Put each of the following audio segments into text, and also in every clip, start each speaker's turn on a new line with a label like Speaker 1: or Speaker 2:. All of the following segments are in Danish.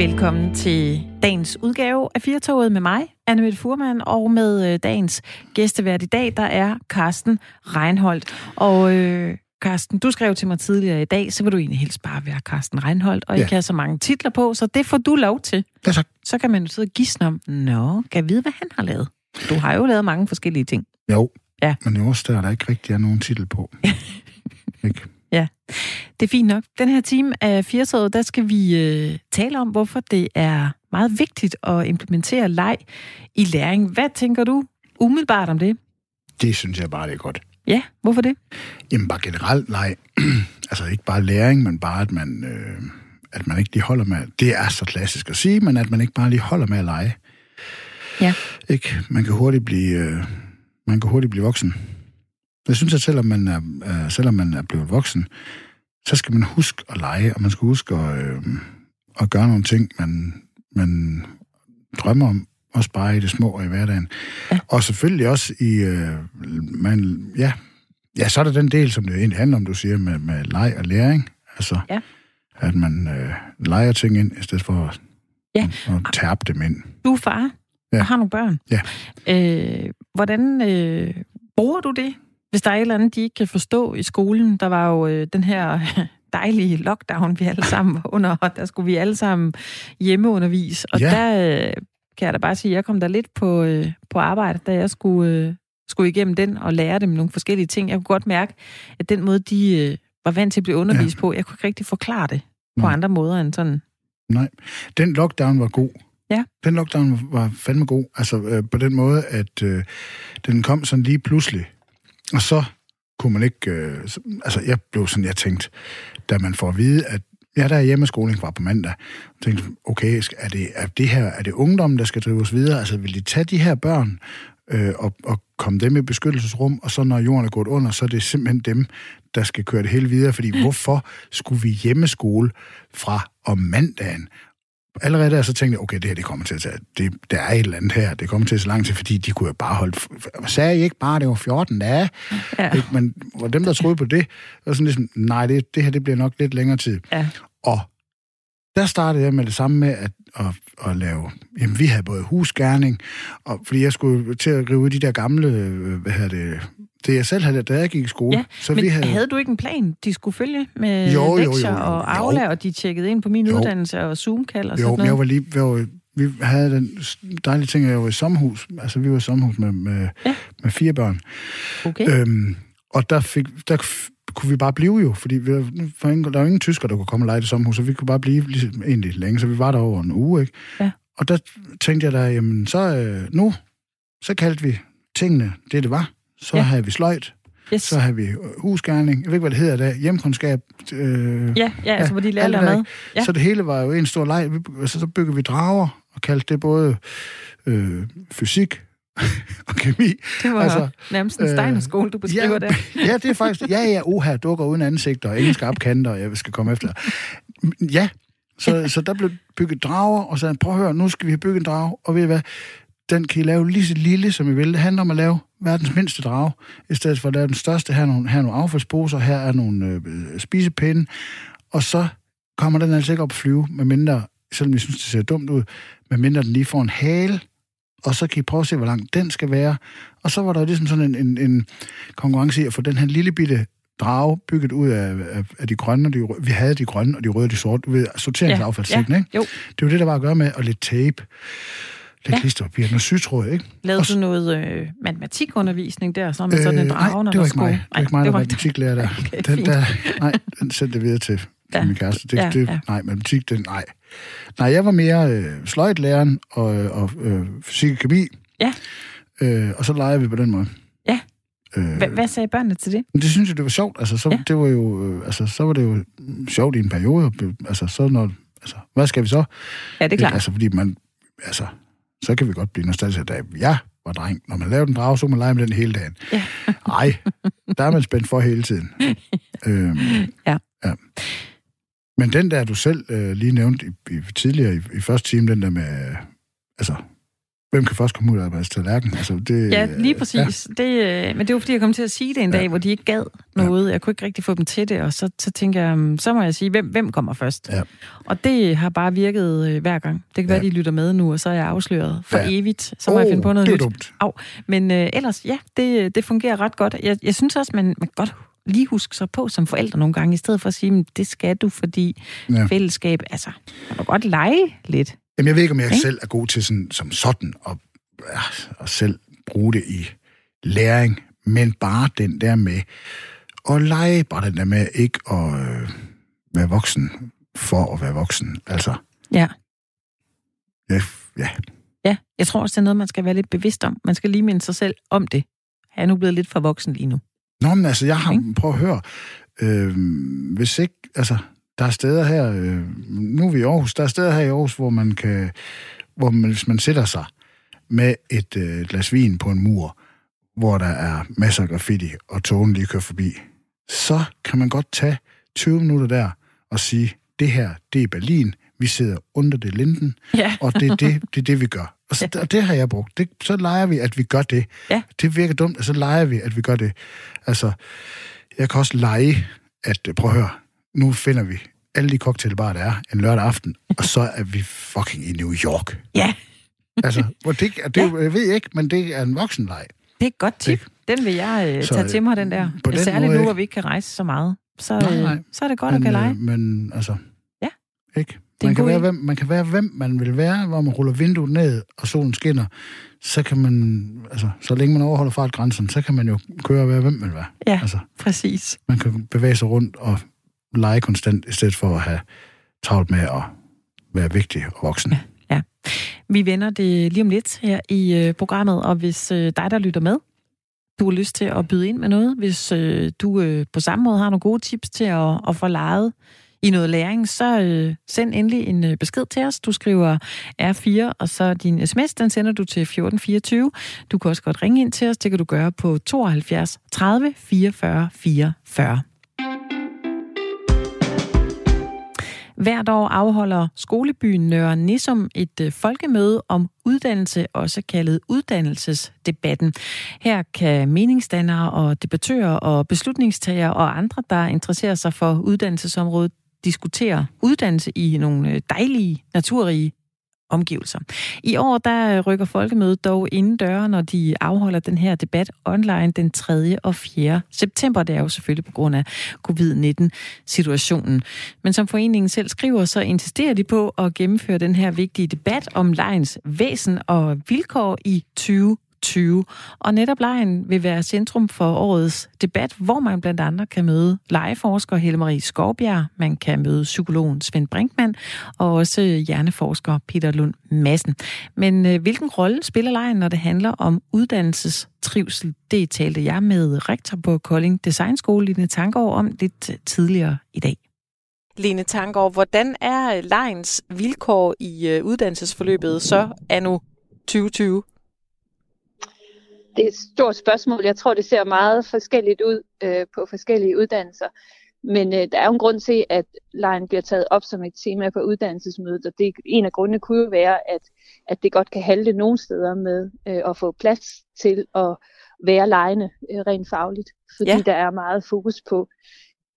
Speaker 1: Velkommen til dagens udgave af Firtoget med mig, Anne Mette Furman, og med øh, dagens gæstevært i dag, der er Carsten Reinholdt. Og øh, Carsten, du skrev til mig tidligere i dag, så vil du egentlig helst bare være Carsten Reinholdt, og ja. ikke have så mange titler på, så det får du lov til.
Speaker 2: Ja, tak.
Speaker 1: Så kan man jo sidde og gisne om, nå, kan vide, hvad han har lavet? Du har jo lavet mange forskellige ting.
Speaker 2: Jo,
Speaker 1: Ja.
Speaker 2: men det er også der, der ikke rigtig er nogen titel på. ikke?
Speaker 1: Det er fint nok. Den her time af Firtoget, der skal vi øh, tale om, hvorfor det er meget vigtigt at implementere leg i læring. Hvad tænker du umiddelbart om det?
Speaker 2: Det synes jeg bare, det er godt.
Speaker 1: Ja, hvorfor det?
Speaker 2: Jamen bare generelt leg. altså ikke bare læring, men bare, at man, øh, at man ikke lige holder med... Det er så klassisk at sige, men at man ikke bare lige holder med at lege.
Speaker 1: Ja.
Speaker 2: Ikke? Man kan hurtigt blive, øh, man kan hurtigt blive voksen. Jeg synes, at selvom man er, øh, selvom man er blevet voksen, så skal man huske at lege, og man skal huske at, øh, at gøre nogle ting, man, man drømmer om, også bare i det små og i hverdagen.
Speaker 1: Ja.
Speaker 2: Og selvfølgelig også i, øh, man, ja, ja, så er der den del, som det egentlig handler om, du siger, med, med leg og læring. Altså,
Speaker 1: Ja.
Speaker 2: at man øh, leger ting ind, i stedet for at,
Speaker 1: Ja.
Speaker 2: at tærpe dem ind.
Speaker 1: Du er far
Speaker 2: Ja.
Speaker 1: og har nogle børn.
Speaker 2: Ja.
Speaker 1: Øh, hvordan øh, bruger du det, hvis der er et eller andet, de ikke kan forstå i skolen? Der var jo øh, den her dejlige lockdown, vi alle sammen var under, og der skulle vi alle sammen hjemmeundervise. Og
Speaker 2: Ja.
Speaker 1: der øh, kan jeg da bare sige, at jeg kom der lidt på, øh, på arbejde, da jeg skulle, øh, skulle igennem den og lære dem nogle forskellige ting. Jeg kunne godt mærke, at den måde, de øh, var vant til at blive undervist ja. på, jeg kunne ikke rigtig forklare det på
Speaker 2: Nej.
Speaker 1: andre måder end sådan.
Speaker 2: Nej, den lockdown var god.
Speaker 1: Ja.
Speaker 2: Den lockdown var fandme god. Altså øh, på den måde, at øh, den kom sådan lige pludselig. Og så kunne man ikke... Øh, så- altså jeg blev sådan, jeg tænkte, da man får at vide, at ja, der er hjemmeskoling var på mandag. Jeg tænkte, okay, er det, er det her, er det ungdommen, der skal drives videre? Altså vil de tage de her børn øh, og, og komme dem i beskyttelsesrum, og så når jorden er gået under, så er det simpelthen dem, der skal køre det hele videre, fordi hvorfor skulle vi hjemmeskole fra om mandagen? Allerede der så tænkte jeg, okay, det her det kommer til at tage, det, der er et eller andet her, det kommer til at så lang tid, fordi de kunne jo bare holde, sagde I ikke bare, det var 14 dage?
Speaker 1: Ja.
Speaker 2: Ikke? Men var dem, der troede på det, var sådan ligesom, nej, det, det her det bliver nok lidt længere tid.
Speaker 1: Ja.
Speaker 2: Og der startede jeg med det samme med at, at, at lave... Jamen, vi havde både husgærning, og fordi jeg skulle til at rive ud de der gamle... øh, Hvad hedder det? Det jeg selv havde, da jeg gik i skole.
Speaker 1: Ja,
Speaker 2: så
Speaker 1: Men
Speaker 2: vi
Speaker 1: havde...
Speaker 2: havde,
Speaker 1: du ikke en plan, de skulle følge med
Speaker 2: Jo, jo, jo,
Speaker 1: lektier
Speaker 2: jo.
Speaker 1: og
Speaker 2: Jo.
Speaker 1: Aula, og de tjekkede ind på min
Speaker 2: Jo.
Speaker 1: uddannelse og Zoom-kald og
Speaker 2: jo,
Speaker 1: sådan noget?
Speaker 2: jeg var lige... Jeg var, vi havde den dejlige ting, at jeg var i sommerhus. Altså, vi var i sommerhus med, med,
Speaker 1: Ja.
Speaker 2: med fire børn.
Speaker 1: Okay.
Speaker 2: Øhm, og der, fik, der kunne vi bare blive jo, fordi vi, for ingen, der var ingen tysker, der kunne komme og lege det sommerhus, så vi kunne bare blive ligesom, egentlig længe, så vi var der over en uge, ikke?
Speaker 1: Ja.
Speaker 2: Og der tænkte jeg da, jamen så øh, nu, så kaldte vi tingene det, det var. Så
Speaker 1: Ja.
Speaker 2: ja. havde vi sløjt,
Speaker 1: yes.
Speaker 2: så havde vi øh, husgærning, jeg ved ikke, hvad det hedder der, hjemkundskab. Øh,
Speaker 1: Ja, ja, altså hvor de
Speaker 2: det der,
Speaker 1: mad. Ja.
Speaker 2: Så det hele var jo en stor leg. Altså, så byggede vi drager, og kaldte det både øh, fysik og kemi.
Speaker 1: Det var
Speaker 2: altså,
Speaker 1: nærmest en
Speaker 2: øh,
Speaker 1: Steiner-skole, du beskriver
Speaker 2: ja,
Speaker 1: der.
Speaker 2: ja, det er faktisk... Ja, ja, uha, dukker uden ansigt og ingen skarpe kanter, jeg skal komme efter. Ja, så, så der blev bygget drager, og så prøv at høre, nu skal vi have bygget en drage, og ved I hvad, den kan I lave lige så lille, som I vil. Det handler om at lave verdens mindste drage, i stedet for at lave den største. Her er nogle, her er nogle affaldsposer, her er nogle øh, spisepinde, og så kommer den altså ikke op at flyve, medmindre, selvom vi synes, det ser dumt ud, medmindre den lige får en hale, og så kan I prøve at se, hvor lang den skal være. Og så var der ligesom sådan en, en, en konkurrence i at få den her lille bitte drage bygget ud af, af, af de grønne, og de røde. Vi havde de grønne og de røde og de sorte, ved, sorteringsaffaldssækken, ikke?
Speaker 1: Jo.
Speaker 2: Det var det, der var at gøre med, og lidt tape, lidt
Speaker 1: Ja.
Speaker 2: klisterpapir, noget sygtråd, ikke?
Speaker 1: Lavede
Speaker 2: Og
Speaker 1: du noget øh, matematikundervisning der, så med sådan en
Speaker 2: Øh,
Speaker 1: drage,
Speaker 2: nej, det var ikke mig.
Speaker 1: skulle...
Speaker 2: Det var ikke mig, matematiklærer der.
Speaker 1: Okay,
Speaker 2: den, der nej, den sendte jeg videre til,
Speaker 1: Ja.
Speaker 2: min kæreste. Det,
Speaker 1: Ja,
Speaker 2: det,
Speaker 1: ja.
Speaker 2: Nej, matematik, den, nej. Nej, jeg var mere øh, sløjtlæreren og, og øh, fysik og kemi.
Speaker 1: Ja.
Speaker 2: Øh, og så legede vi på den måde.
Speaker 1: Ja.
Speaker 2: Øh,
Speaker 1: Hva- Hvad sagde børnene til det?
Speaker 2: men det synes jeg, det var sjovt. Altså, så,
Speaker 1: ja.
Speaker 2: det var jo, øh, altså, så var det jo sjovt i en periode. Altså, så når, altså, hvad skal vi så?
Speaker 1: Ja, det er klart.
Speaker 2: Altså, fordi man, altså, så kan vi godt blive nostalgisk, da jeg var dreng. Når man lavede en drage, så man lege med den hele dagen.
Speaker 1: Ja.
Speaker 2: Nej, der er man spændt for hele tiden. øhm,
Speaker 1: Ja.
Speaker 2: ja. Men den der, du selv øh, lige nævnte i, i, tidligere i, i første time, den der med, øh, altså, hvem kan først komme ud af deres tallerken? Altså, det,
Speaker 1: ja, lige præcis. Ja. Det, øh, men det var fordi, jeg kom til at sige det en dag, ja. hvor de ikke gad noget. Ja. Jeg kunne ikke rigtig få dem til det, og så, så tænker jeg, mm, så må jeg sige, hvem, hvem kommer først? Ja. Og det har bare virket øh, hver gang. Det kan ja. være, de lytter med nu, og så er jeg afsløret for ja. evigt. Så må oh, jeg finde på noget
Speaker 2: det er
Speaker 1: nyt.
Speaker 2: dumt.
Speaker 1: Au. Men øh, ellers, ja, det, det fungerer ret godt. Jeg, jeg synes også, man, man godt lige huske sig på som forældre nogle gange, i stedet for at sige, det skal du, fordi ja. fællesskab, altså, man kan godt lege lidt.
Speaker 2: Jamen, jeg ved ikke, om jeg ikke? selv er god til sådan, som sådan at, at selv bruge det i læring, men bare den der med at lege, bare den der med ikke at øh, være voksen for at være voksen. Altså.
Speaker 1: Ja.
Speaker 2: Ja, ja.
Speaker 1: Ja, jeg tror også, det er noget, man skal være lidt bevidst om. Man skal lige minde sig selv om det. Jeg er nu blevet lidt for voksen lige nu.
Speaker 2: Nå, men altså, jeg har... Okay. Prøv at høre. Øh, hvis ikke... Altså, der er steder her... Øh, nu er vi i Aarhus. Der er steder her i Aarhus, hvor man kan... Hvor man, hvis man sætter sig med et øh, glas vin på en mur, hvor der er masser af graffiti, og togen lige kører forbi, så kan man godt tage 20 minutter der og sige, det her, det er Berlin, vi sidder under det linden,
Speaker 1: ja.
Speaker 2: og det er det, det, er det, vi gør. Og, så, ja. og det har jeg brugt. Det, så leger vi, at vi gør det.
Speaker 1: Ja.
Speaker 2: Det virker dumt, og så leger vi, at vi gør det. Altså, jeg kan også lege, at prøv at høre, nu finder vi alle de cocktailbarer, der er en lørdag aften, og så er vi fucking i New York.
Speaker 1: Ja.
Speaker 2: altså, hvor det, det, ja. jeg ved ikke, men det er en voksenleg.
Speaker 1: Det er et godt tip. Den vil jeg uh, tage til mig, den der. På den Særligt måde, nu, hvor vi ikke kan rejse så meget. Så, nej, nej. så er det godt men, at kan lege.
Speaker 2: Men altså,
Speaker 1: ja.
Speaker 2: ikke? man kan, være, hvem, man kan være, hvem man vil være, hvor man ruller vinduet ned, og solen skinner. Så kan man, altså, så længe man overholder fartgrænsen, så kan man jo køre og være, hvem man vil være.
Speaker 1: Ja,
Speaker 2: altså,
Speaker 1: præcis.
Speaker 2: Man kan bevæge sig rundt og lege konstant, i stedet for at have travlt med at være vigtig og voksen.
Speaker 1: Ja. ja. Vi vender det lige om lidt her i øh, programmet, og hvis øh, dig, der lytter med, du har lyst til at byde ind med noget, hvis øh, du øh, på samme måde har nogle gode tips til at, at få lejet i noget læring, så øh, send endelig en øh, besked til os. Du skriver R4, og så din sms, den sender du til 1424. Du kan også godt ringe ind til os. Det kan du gøre på 72 30 44 44. Hvert år afholder skolebyen Nørre Nissum et øh, folkemøde om uddannelse, også kaldet uddannelsesdebatten. Her kan meningsdannere og debattører og beslutningstagere og andre, der interesserer sig for uddannelsesområdet, diskutere uddannelse i nogle øh, dejlige, naturrige omgivelser. I år der øh, rykker folkemødet dog inden døre, når de afholder den her debat online den 3. og 4. september. Det er jo selvfølgelig på grund af covid-19-situationen. Men som foreningen selv skriver, så insisterer de på at gennemføre den her vigtige debat om lejens væsen og vilkår i 20 2020. Og netop lejen vil være centrum for årets debat, hvor man blandt andet kan møde legeforsker Helle Marie Skovbjerg, man kan møde psykologen Svend Brinkmann og også hjerneforsker Peter Lund Madsen. Men øh, hvilken rolle spiller lejen, når det handler om uddannelsestrivsel? Det talte jeg med rektor på Kolding Designskole, Line Tankov, om lidt øh, tidligere i dag. Lene Tangård, hvordan er lejens vilkår i øh, uddannelsesforløbet så anno 2020?
Speaker 3: Det er et stort spørgsmål. Jeg tror, det ser meget forskelligt ud øh, på forskellige uddannelser. Men øh, der er jo en grund til, at lejen bliver taget op som et tema på uddannelsesmødet, og det, en af grundene kunne jo være, at, at det godt kan halte nogle steder med øh, at få plads til at være lejende øh, rent fagligt, fordi ja. der er meget fokus på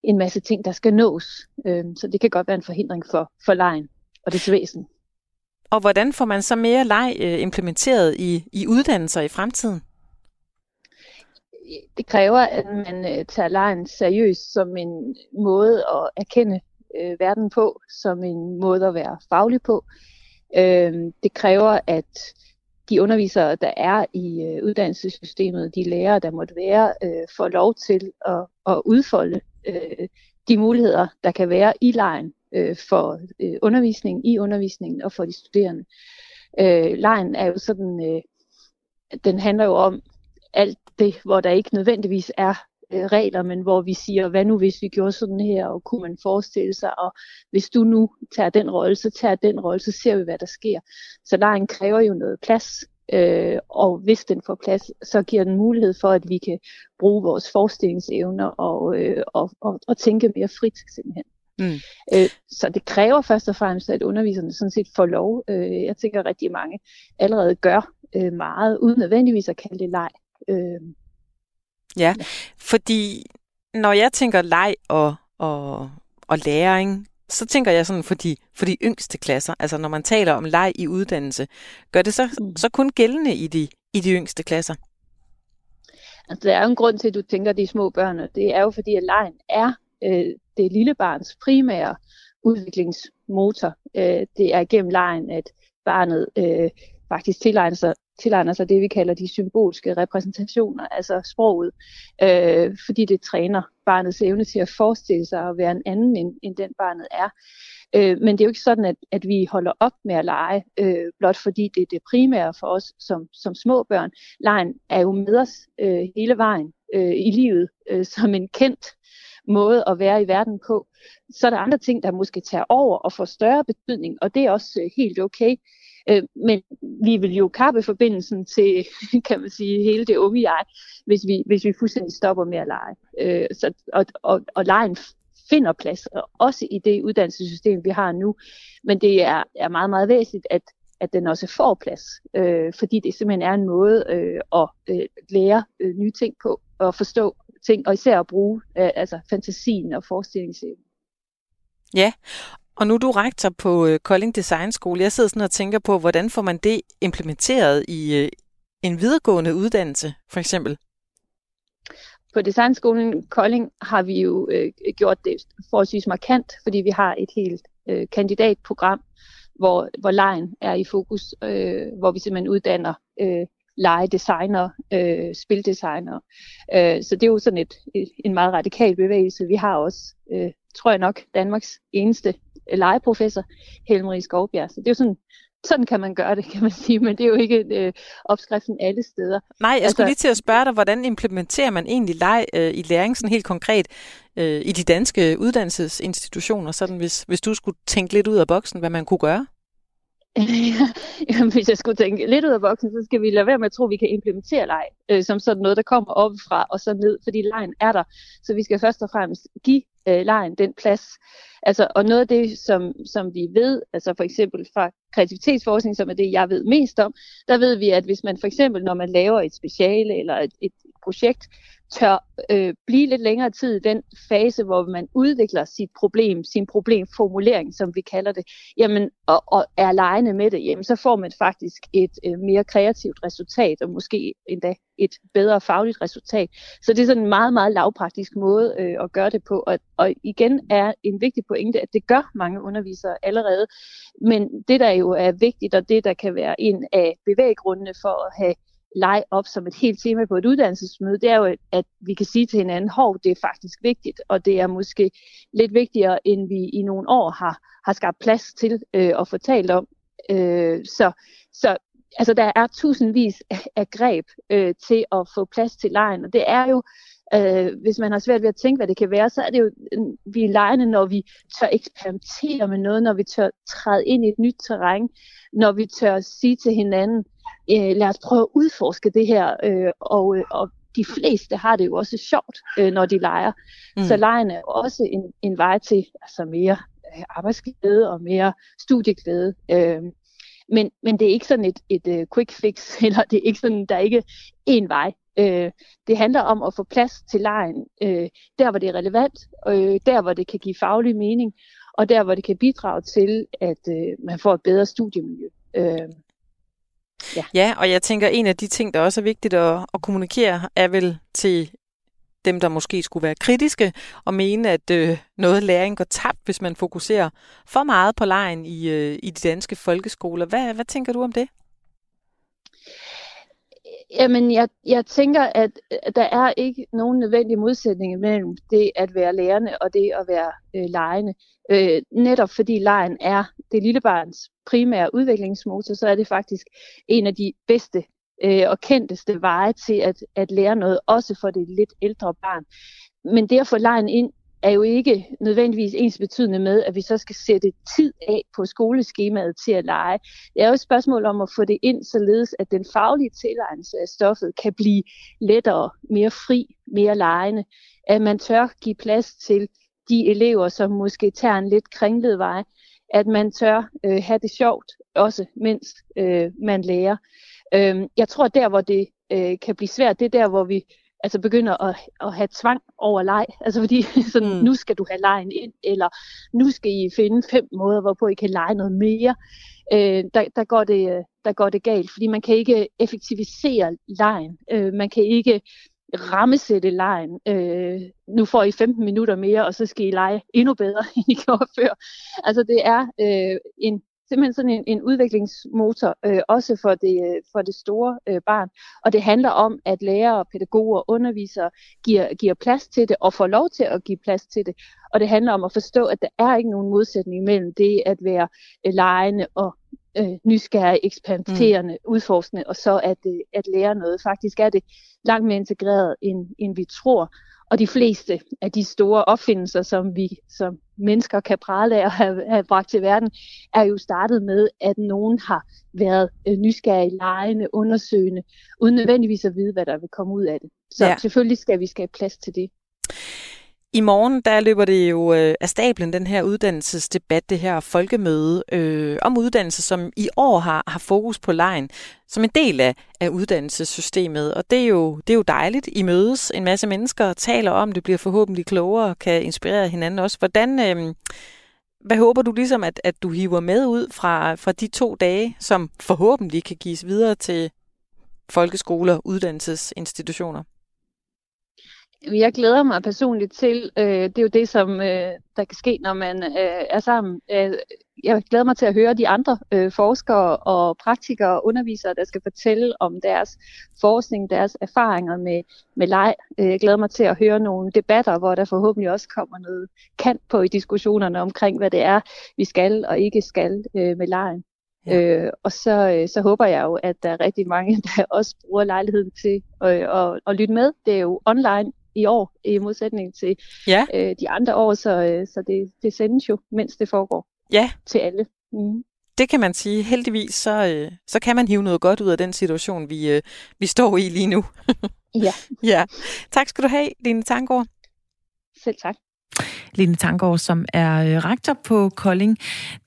Speaker 3: en masse ting, der skal nås. Øh, så det kan godt være en forhindring for, for lejen og det væsen.
Speaker 1: Og hvordan får man så mere leg øh, implementeret i, i uddannelser i fremtiden?
Speaker 3: Det kræver, at man øh, tager lejen seriøst som en måde at erkende øh, verden på, som en måde at være faglig på. Øh, det kræver, at de undervisere, der er i øh, uddannelsessystemet, de lærere, der måtte være, øh, får lov til at, at udfolde øh, de muligheder, der kan være i lejen øh, for øh, undervisningen, i undervisningen og for de studerende. Øh, lejen er jo sådan, øh, den handler jo om alt det, hvor der ikke nødvendigvis er øh, regler, men hvor vi siger, hvad nu hvis vi gjorde sådan her, og kunne man forestille sig, og hvis du nu tager den rolle, så tager den rolle, så ser vi, hvad der sker. Så lejen kræver jo noget plads, øh, og hvis den får plads, så giver den mulighed for, at vi kan bruge vores forestillingsevner og, øh, og, og, og tænke mere frit simpelthen. Mm. Øh, så det kræver først og fremmest, at underviserne sådan set får lov. Øh, jeg tænker, at rigtig mange allerede gør øh, meget, uden nødvendigvis at kalde det leg. Øh,
Speaker 1: ja, fordi når jeg tænker leg og, og, og læring, så tænker jeg sådan for de, for de yngste klasser, altså når man taler om leg i uddannelse, gør det så, mm. så kun gældende i de, i de yngste klasser?
Speaker 3: Altså, der er jo en grund til, at du tænker de små børn, og det er jo fordi, at lejen er øh, det lille barns primære udviklingsmotor. Øh, det er gennem lejen, at barnet øh, faktisk tilegner sig, tilegner sig det, vi kalder de symbolske repræsentationer, altså sproget, øh, fordi det træner barnets evne til at forestille sig at være en anden, end, end den barnet er. Øh, men det er jo ikke sådan, at, at vi holder op med at lege, øh, blot fordi det er det primære for os som, som små børn. Lejen er jo med os øh, hele vejen øh, i livet øh, som en kendt måde at være i verden på. Så er der andre ting, der måske tager over og får større betydning, og det er også øh, helt okay. Øh, men vi vil jo kappe forbindelsen til, kan man sige, hele det unge jeg, hvis vi, hvis vi fuldstændig stopper med at lege. Øh, så, og, og, og lejen finder plads, også i det uddannelsessystem, vi har nu. Men det er, er meget, meget væsentligt, at, at den også får plads, øh, fordi det simpelthen er en måde øh, at øh, lære øh, nye ting på, og forstå ting, og især at bruge øh, altså fantasien og forestillingsevnen.
Speaker 1: Ja, og nu er du rektor på øh, Kolding Design School. Jeg sidder sådan og tænker på, hvordan får man det implementeret i øh, en videregående uddannelse, for eksempel?
Speaker 3: På Designskolen Kolding har vi jo øh, gjort det forholdsvis markant, fordi vi har et helt øh, kandidatprogram, hvor, hvor lejen er i fokus, øh, hvor vi simpelthen uddanner øh, legedesigner, øh, spildesigner. Øh, så det er jo sådan et, et, en meget radikal bevægelse. Vi har også, øh, tror jeg nok, Danmarks eneste legeprofessor, Helmarie Skovbjerg. Så det er jo sådan, sådan kan man gøre det, kan man sige, men det er jo ikke øh, opskriften alle steder.
Speaker 1: Nej, jeg altså, skulle lige til at spørge dig, hvordan implementerer man egentlig leg øh, i læring sådan helt konkret øh, i de danske uddannelsesinstitutioner, sådan hvis, hvis du skulle tænke lidt ud af boksen, hvad man kunne gøre?
Speaker 3: Jamen, hvis jeg skulle tænke lidt ud af boksen, så skal vi lade være med at tro, at vi kan implementere leg øh, som sådan noget, der kommer oppefra og så ned, fordi lejen er der. Så vi skal først og fremmest give øh, lejen den plads. Altså, og noget af det, som, som vi ved, altså for eksempel fra kreativitetsforskning, som er det, jeg ved mest om, der ved vi, at hvis man for eksempel, når man laver et speciale eller et, et projekt, tør øh, blive lidt længere tid i den fase, hvor man udvikler sit problem, sin problemformulering, som vi kalder det, jamen, og, og er lejende med det, jamen, så får man faktisk et øh, mere kreativt resultat, og måske endda et bedre fagligt resultat. Så det er sådan en meget, meget lavpraktisk måde øh, at gøre det på. Og, og igen er en vigtig pointe, at det gør mange undervisere allerede. Men det, der jo er vigtigt, og det, der kan være en af bevæggrundene for at have leg op som et helt tema på et uddannelsesmøde, det er jo, at vi kan sige til hinanden, hov, det er faktisk vigtigt, og det er måske lidt vigtigere, end vi i nogle år har, har skabt plads til øh, at talt om. Øh, så, så altså, der er tusindvis af greb øh, til at få plads til lejen, og det er jo, øh, hvis man har svært ved at tænke, hvad det kan være, så er det jo, vi er lejende, når vi tør eksperimentere med noget, når vi tør træde ind i et nyt terræn, når vi tør sige til hinanden, øh, lad os prøve at udforske det her, øh, og, øh, og de fleste har det jo også sjovt, øh, når de leger. Mm. Så lejen er også en, en vej til altså mere øh, arbejdsglæde og mere studieglæde. Øh, men, men det er ikke sådan et, et uh, quick fix, eller det er ikke sådan, der er ikke én vej. Øh, det handler om at få plads til lejen, øh, der hvor det er relevant, øh, der hvor det kan give faglig mening, og der hvor det kan bidrage til, at øh, man får et bedre studiemiljø. Øh,
Speaker 1: Ja. ja, og jeg tænker, en af de ting, der også er vigtigt at, at kommunikere, er vel til dem, der måske skulle være kritiske og mene, at øh, noget læring går tabt, hvis man fokuserer for meget på lejen i, øh, i de danske folkeskoler. Hvad, hvad tænker du om det?
Speaker 3: Jamen, jeg, jeg tænker, at der er ikke nogen nødvendig modsætning mellem det at være lærende og det at være øh, lejende. Øh, netop fordi lejen er det lille barns primære udviklingsmotor, så er det faktisk en af de bedste øh, og kendteste veje til at, at lære noget, også for det lidt ældre barn. Men det at få lejen ind er jo ikke nødvendigvis ens betydende med, at vi så skal sætte tid af på skoleskemaet til at lege. Det er jo et spørgsmål om at få det ind, således at den faglige tilegnelse af stoffet kan blive lettere, mere fri, mere legende. At man tør give plads til de elever, som måske tager en lidt kringlet vej. At man tør øh, have det sjovt, også mens øh, man lærer. Øh, jeg tror, der hvor det øh, kan blive svært, det er der, hvor vi altså begynder at, at have tvang over leg. Altså fordi sådan, mm. nu skal du have lejen ind, eller nu skal I finde fem måder, hvorpå I kan lege noget mere. Øh, der, der, går det, der går det galt, fordi man kan ikke effektivisere lejen. Øh, man kan ikke rammesætte lejen. Øh, nu får I 15 minutter mere, og så skal I lege endnu bedre, end I gjorde før. Altså det er øh, en simpelthen sådan en, en udviklingsmotor, øh, også for det, øh, for det store øh, barn. Og det handler om, at lærere, pædagoger og undervisere giver, giver plads til det, og får lov til at give plads til det. Og det handler om at forstå, at der er ikke nogen modsætning mellem det at være øh, lejende og øh, nysgerrig, eksperimenterende, mm. udforskende, og så at, øh, at lære noget. Faktisk er det langt mere integreret, end, end vi tror. Og de fleste af de store opfindelser, som vi som mennesker kan prale af at have, have bragt til verden, er jo startet med, at nogen har været øh, nysgerrige, lejende, undersøgende, uden nødvendigvis at vide, hvad der vil komme ud af det. Så ja. selvfølgelig skal vi skabe plads til det.
Speaker 1: I morgen, der løber det jo øh, af stablen, den her uddannelsesdebat, det her folkemøde øh, om uddannelse, som i år har, har fokus på lejen som en del af, af uddannelsessystemet. Og det er, jo, det er jo dejligt. I mødes en masse mennesker, taler om det, bliver forhåbentlig klogere, kan inspirere hinanden også. Hvordan, øh, hvad håber du ligesom, at, at du hiver med ud fra, fra de to dage, som forhåbentlig kan gives videre til folkeskoler, uddannelsesinstitutioner?
Speaker 3: Jeg glæder mig personligt til, øh, det er jo det, som øh, der kan ske, når man øh, er sammen. Øh, jeg glæder mig til at høre de andre øh, forskere og praktikere og undervisere, der skal fortælle om deres forskning, deres erfaringer med, med leg. Øh, jeg glæder mig til at høre nogle debatter, hvor der forhåbentlig også kommer noget kant på i diskussionerne omkring, hvad det er, vi skal og ikke skal øh, med lejen. Ja. Øh, og så, øh, så håber jeg jo, at der er rigtig mange, der også bruger lejligheden til at, at, at lytte med. Det er jo online i år, i modsætning til ja. øh, de andre år, så, øh, så det, det sendes jo, mens det foregår.
Speaker 1: Ja.
Speaker 3: Til alle. Mm.
Speaker 1: Det kan man sige. Heldigvis, så, øh, så kan man hive noget godt ud af den situation, vi, øh, vi står i lige nu.
Speaker 3: ja.
Speaker 1: ja. Tak skal du have, Line Tangård.
Speaker 3: Selv tak.
Speaker 1: Line Tangård, som er øh, rektor på Kolding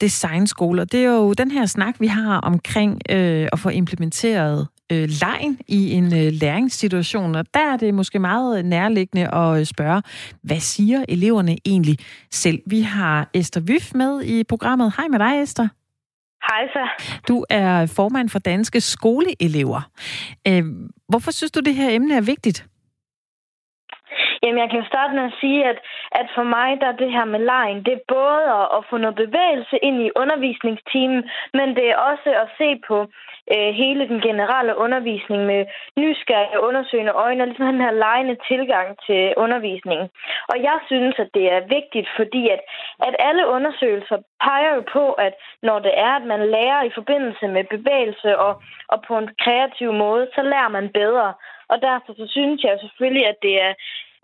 Speaker 1: Design School. Og det er jo den her snak, vi har omkring øh, at få implementeret øh, lejen i en øh, læringssituation, og der er det måske meget nærliggende at øh, spørge, hvad siger eleverne egentlig selv? Vi har Esther Wyf med i programmet. Hej med dig, Esther.
Speaker 4: Hej så.
Speaker 1: Du er formand for Danske Skoleelever. Øh, hvorfor synes du, det her emne er vigtigt?
Speaker 4: Jamen, jeg kan starte med at sige, at, at for mig, der er det her med lejen, det er både at, at få noget bevægelse ind i undervisningstimen, men det er også at se på øh, hele den generelle undervisning med nysgerrige undersøgende øjne og ligesom den her lejende tilgang til undervisningen. Og jeg synes, at det er vigtigt, fordi at, at alle undersøgelser peger jo på, at når det er, at man lærer i forbindelse med bevægelse og, og på en kreativ måde, så lærer man bedre. Og derfor så synes jeg selvfølgelig, at det er,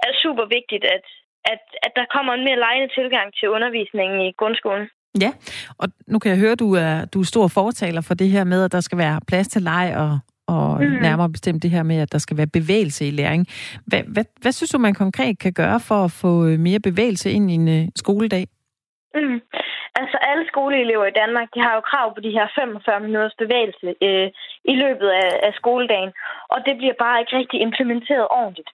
Speaker 4: er super vigtigt, at, at, at der kommer en mere lejende tilgang til undervisningen i grundskolen.
Speaker 1: Ja, og nu kan jeg høre, at du er, du er stor fortaler for det her med, at der skal være plads til leg og, og mm. nærmere bestemt det her med, at der skal være bevægelse i læring. Hvad, hvad, hvad synes du, man konkret kan gøre for at få mere bevægelse ind i en uh, skoledag?
Speaker 4: Mm. Altså alle skoleelever i Danmark, de har jo krav på de her 45 minutters bevægelse øh, i løbet af, af skoledagen, og det bliver bare ikke rigtig implementeret ordentligt.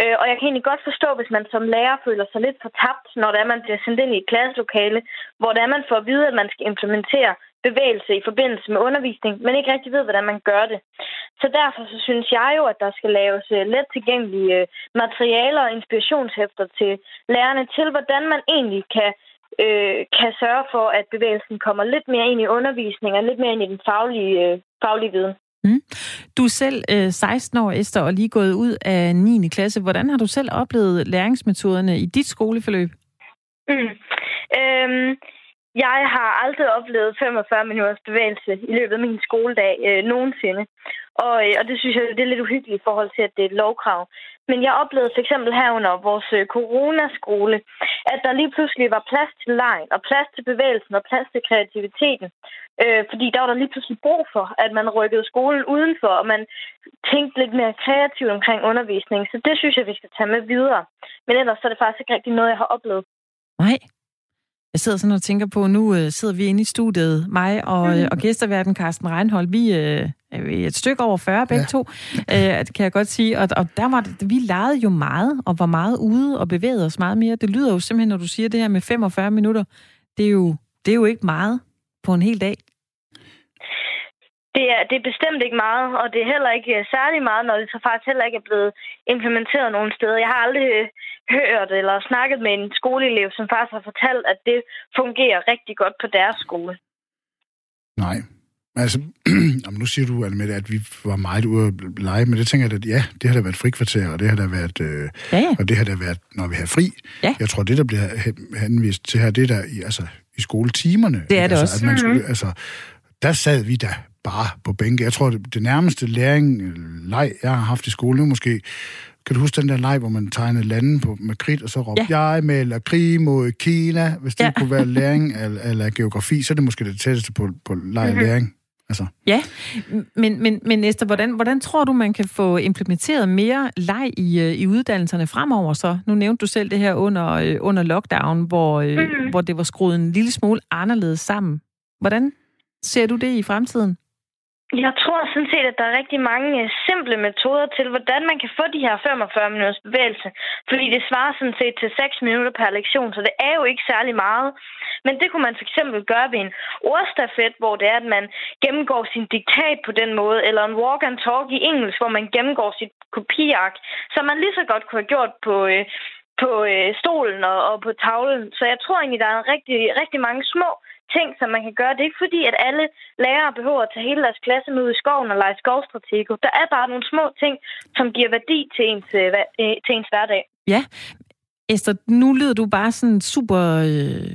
Speaker 4: Øh, og jeg kan egentlig godt forstå, hvis man som lærer føler sig lidt fortabt, når det er, man bliver sendt ind i et klasselokale, hvor det er, man får at vide, at man skal implementere bevægelse i forbindelse med undervisning, men ikke rigtig ved, hvordan man gør det. Så derfor så synes jeg jo, at der skal laves øh, let tilgængelige øh, materialer og inspirationshæfter til lærerne til, hvordan man egentlig kan øh, kan sørge for, at bevægelsen kommer lidt mere ind i undervisningen og lidt mere ind i den faglige, øh, faglige viden.
Speaker 1: Mm. Du er selv øh, 16 år, Esther, og lige gået ud af 9. klasse. Hvordan har du selv oplevet læringsmetoderne i dit skoleforløb?
Speaker 4: Mm. Øhm, jeg har aldrig oplevet 45 minutters bevægelse i løbet af min skoledag øh, nogensinde. Og, øh, og det synes jeg, det er lidt uhyggeligt i forhold til, at det er et lovkrav. Men jeg oplevede for eksempel her under vores øh, coronaskole, at der lige pludselig var plads til lejen, og plads til bevægelsen, og plads til kreativiteten. Øh, fordi der var der lige pludselig brug for, at man rykkede skolen udenfor, og man tænkte lidt mere kreativt omkring undervisningen. Så det synes jeg, vi skal tage med videre. Men ellers så er det faktisk ikke rigtig noget, jeg har oplevet.
Speaker 1: Nej. Jeg sidder sådan og tænker på, nu øh, sidder vi inde i studiet, mig og, øh, og gæsterverden Carsten Reinhold, vi øh, er et stykke over 40 begge ja. to, øh, kan jeg godt sige. Og, og der var vi legede jo meget, og var meget ude og bevægede os meget mere. Det lyder jo simpelthen, når du siger det her med 45 minutter, det er jo, det er jo ikke meget på en hel dag.
Speaker 4: Det er, det er bestemt ikke meget, og det er heller ikke øh, særlig meget, når det så faktisk heller ikke er blevet implementeret nogen steder. Jeg har aldrig øh, hørt eller snakket med en skoleelev, som faktisk har fortalt, at det fungerer rigtig godt på deres skole.
Speaker 2: Nej. Altså, nu siger du, Annemette, at vi var meget ude at lege, men det tænker jeg, at ja, det har da været frikvarter, og det har da været, øh, ja, ja. og det har da været, når vi har fri. Ja. Jeg tror, det, der bliver henvist til her, det der i, altså, i skoletimerne.
Speaker 1: Det er det
Speaker 2: altså,
Speaker 1: også.
Speaker 2: At man skulle, mm-hmm. altså, der sad vi da bare på bænke. Jeg tror, det, det nærmeste læring, leg, jeg har haft i skole nu måske, kan du huske den der leg, hvor man tegnede landen på, med kridt, og så råbte, ja. jeg melder krig mod Kina. Hvis det ja. kunne være læring eller, eller geografi, så er det måske det tætteste på, på leg mhm. læring. Altså.
Speaker 1: Ja, men, men, men Esther, hvordan, hvordan tror du, man kan få implementeret mere leg i, øh, i uddannelserne fremover så? Nu nævnte du selv det her under, øh, under lockdown, hvor, mm. hvor det var skruet en lille smule anderledes sammen. Hvordan ser du det i fremtiden?
Speaker 4: Jeg tror sådan set, at der er rigtig mange øh, simple metoder til, hvordan man kan få de her 45 minutters bevægelse. Fordi det svarer sådan set til 6 minutter per lektion, så det er jo ikke særlig meget. Men det kunne man for eksempel gøre ved en ordstafet, hvor det er, at man gennemgår sin diktat på den måde, eller en walk and talk i engelsk, hvor man gennemgår sit kopiark, som man lige så godt kunne have gjort på, øh, på øh, stolen og, og på tavlen. Så jeg tror egentlig, der er rigtig, rigtig mange små ting, som man kan gøre. Det er ikke fordi, at alle lærere behøver at tage hele deres klasse med ud i skoven og lege skovstratego. Der er bare nogle små ting, som giver værdi til ens, øh, øh, til ens hverdag.
Speaker 1: Ja. Esther, nu lyder du bare sådan super øh,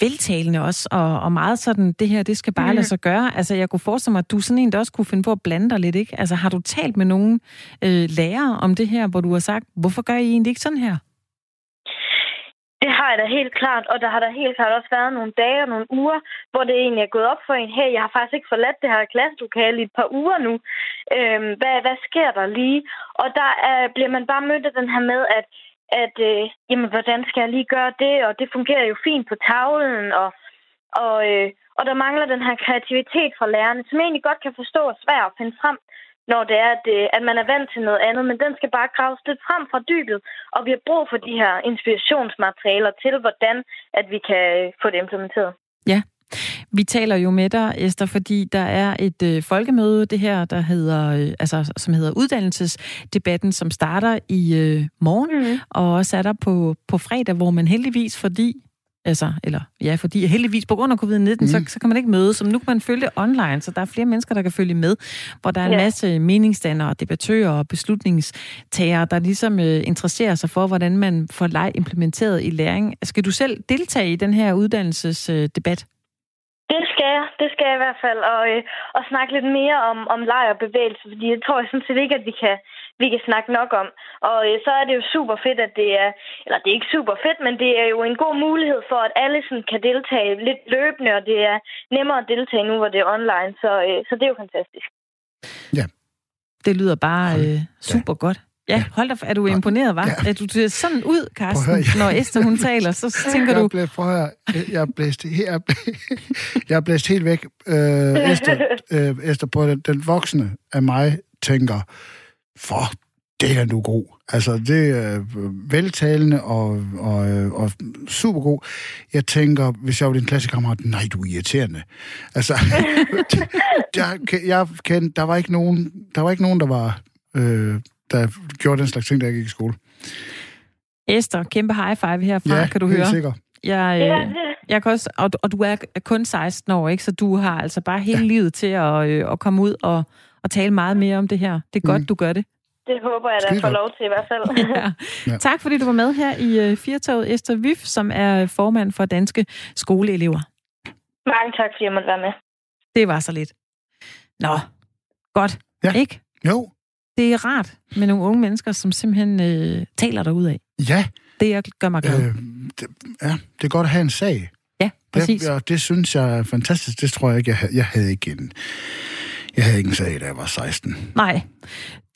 Speaker 1: veltalende også, og, og meget sådan, det her, det skal bare mm. lade sig gøre. Altså, jeg kunne forestille mig, at du sådan en, der også kunne finde på at blande dig lidt, ikke? Altså, har du talt med nogen øh, lærere om det her, hvor du har sagt, hvorfor gør I egentlig ikke sådan her?
Speaker 4: Det har jeg da helt klart, og der har der helt klart også været nogle dage og nogle uger, hvor det egentlig er gået op for en, hey, jeg har faktisk ikke forladt det her klasselokale i et par uger nu. Øhm, hvad, hvad sker der lige? Og der er, bliver man bare mødt af den her med, at, at øh, jamen, hvordan skal jeg lige gøre det? Og det fungerer jo fint på tavlen, og, og, øh, og der mangler den her kreativitet fra lærerne, som egentlig godt kan forstå og svært at finde frem når det er, at, det, at man er vant til noget andet, men den skal bare graves lidt frem fra dybet, og vi har brug for de her inspirationsmaterialer til, hvordan at vi kan få det implementeret.
Speaker 1: Ja, vi taler jo med dig, Esther, fordi der er et øh, folkemøde, det her, der hedder, øh, altså, som hedder uddannelsesdebatten, som starter i øh, morgen, mm-hmm. og også er der på, på fredag, hvor man heldigvis, fordi Altså, eller ja, fordi heldigvis på grund af covid-19, mm. så, så kan man ikke møde, så nu kan man følge det online, så der er flere mennesker, der kan følge med, hvor der er en ja. masse meningsdannere, debattører og beslutningstagere, der ligesom øh, interesserer sig for, hvordan man får leg implementeret i læring. Skal du selv deltage i den her uddannelsesdebat? Øh,
Speaker 4: det skal jeg. Det skal jeg i hvert fald. Og, øh, og snakke lidt mere om, om leg og bevægelse, fordi jeg tror jeg sådan set ikke, at vi kan, vi kan snakke nok om. Og øh, så er det jo super fedt, at det er, eller det er ikke super fedt, men det er jo en god mulighed for, at alle sådan kan deltage lidt løbende, og det er nemmere at deltage nu, hvor det er online. Så, øh, så det er jo fantastisk.
Speaker 2: Ja.
Speaker 1: Det lyder bare øh, super ja. godt. Ja, hold da, er du imponeret, var? Ja. Er du ser sådan ud, Carsten, høre, ja. når Esther hun taler, så tænker
Speaker 2: jeg
Speaker 1: du...
Speaker 2: Blev, prøv at høre, jeg er blæst, jeg, jeg er blæst helt væk. Øh, Esther, øh, Esther på den, den voksne af mig tænker, for det er nu god. Altså, det er veltalende og, og, og super god. Jeg tænker, hvis jeg var din klassekammerat, nej, du er irriterende. Altså, der, jeg kendte, der var ikke nogen, der var ikke nogen, der var, øh, der gjorde den slags ting, der jeg gik i skole.
Speaker 1: Esther, kæmpe high five herfra,
Speaker 2: ja,
Speaker 1: kan du
Speaker 2: helt
Speaker 1: høre.
Speaker 2: sikker.
Speaker 1: Jeg, øh, jeg kan også, og, og du er kun 16 år, ikke? så du har altså bare hele ja. livet til at, øh, at komme ud og, og tale meget mere om det her. Det er godt, mm. du gør det.
Speaker 4: Det håber jeg, at jeg får lov til i hvert fald.
Speaker 1: ja. Ja. Tak fordi du var med her i uh, Firtoget, Esther Vif, som er formand for Danske Skoleelever.
Speaker 4: Mange tak, fordi jeg måtte være med.
Speaker 1: Det var så lidt. Nå, godt. Ja. Ikke?
Speaker 2: Jo.
Speaker 1: Det er rart med nogle unge mennesker, som simpelthen øh, taler dig ud af.
Speaker 2: Ja.
Speaker 1: Det gør mig glad. Øh,
Speaker 2: det, ja, det er godt at have en sag.
Speaker 1: Ja, præcis.
Speaker 2: Det, ja, det synes jeg er fantastisk. Det tror jeg ikke, jeg, havde, jeg havde ikke en... Jeg havde ikke en sag, da jeg var 16.
Speaker 1: Nej,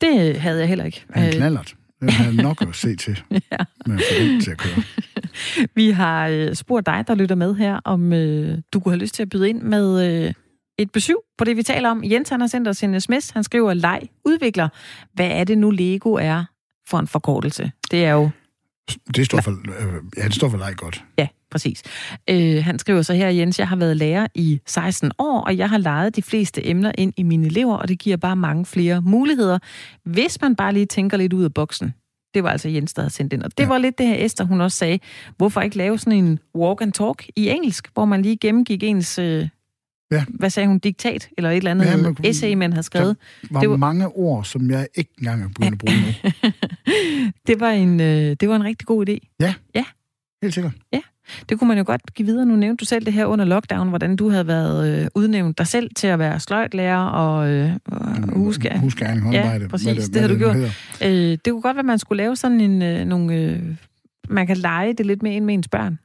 Speaker 1: det havde jeg heller ikke.
Speaker 2: En knallert. Det havde nok at se til. ja. Med at til at køre.
Speaker 1: Vi har øh, spurgt dig, der lytter med her, om øh, du kunne have lyst til at byde ind med øh, et besøg på det, vi taler om. Jens han har sendt os en sms. Han skriver, leg udvikler. Hvad er det nu, Lego er for en forkortelse? Det er jo...
Speaker 2: Det står for, øh, ja, det står for leg godt.
Speaker 1: Ja, præcis. Øh, han skriver så her, Jens, jeg har været lærer i 16 år, og jeg har lejet de fleste emner ind i mine elever, og det giver bare mange flere muligheder, hvis man bare lige tænker lidt ud af boksen. Det var altså Jens, der havde sendt ind. Og det ja. var lidt det her Esther, hun også sagde. Hvorfor ikke lave sådan en walk and talk i engelsk, hvor man lige gennemgik ens... Øh, ja. Hvad sagde hun? Diktat? Eller et eller andet ja, man, essay, man havde skrevet.
Speaker 2: Der var, det var mange ord, som jeg ikke engang er begyndt at bruge nu.
Speaker 1: det, var en, øh, det var en rigtig god idé.
Speaker 2: Ja.
Speaker 1: Ja.
Speaker 2: Helt sikkert.
Speaker 1: Ja. Det kunne man jo godt give videre. Nu nævnte du selv det her under lockdown, hvordan du havde været øh, udnævnt dig selv til at være sløjtlærer og øh, huskæring.
Speaker 2: Huskæring, håndarbejde.
Speaker 1: Ja, præcis. Hvad det, det, det havde du gjort. Øh, det kunne godt være, at man skulle lave sådan en, øh, nogle... Øh, man kan lege det lidt med ind med ens børn.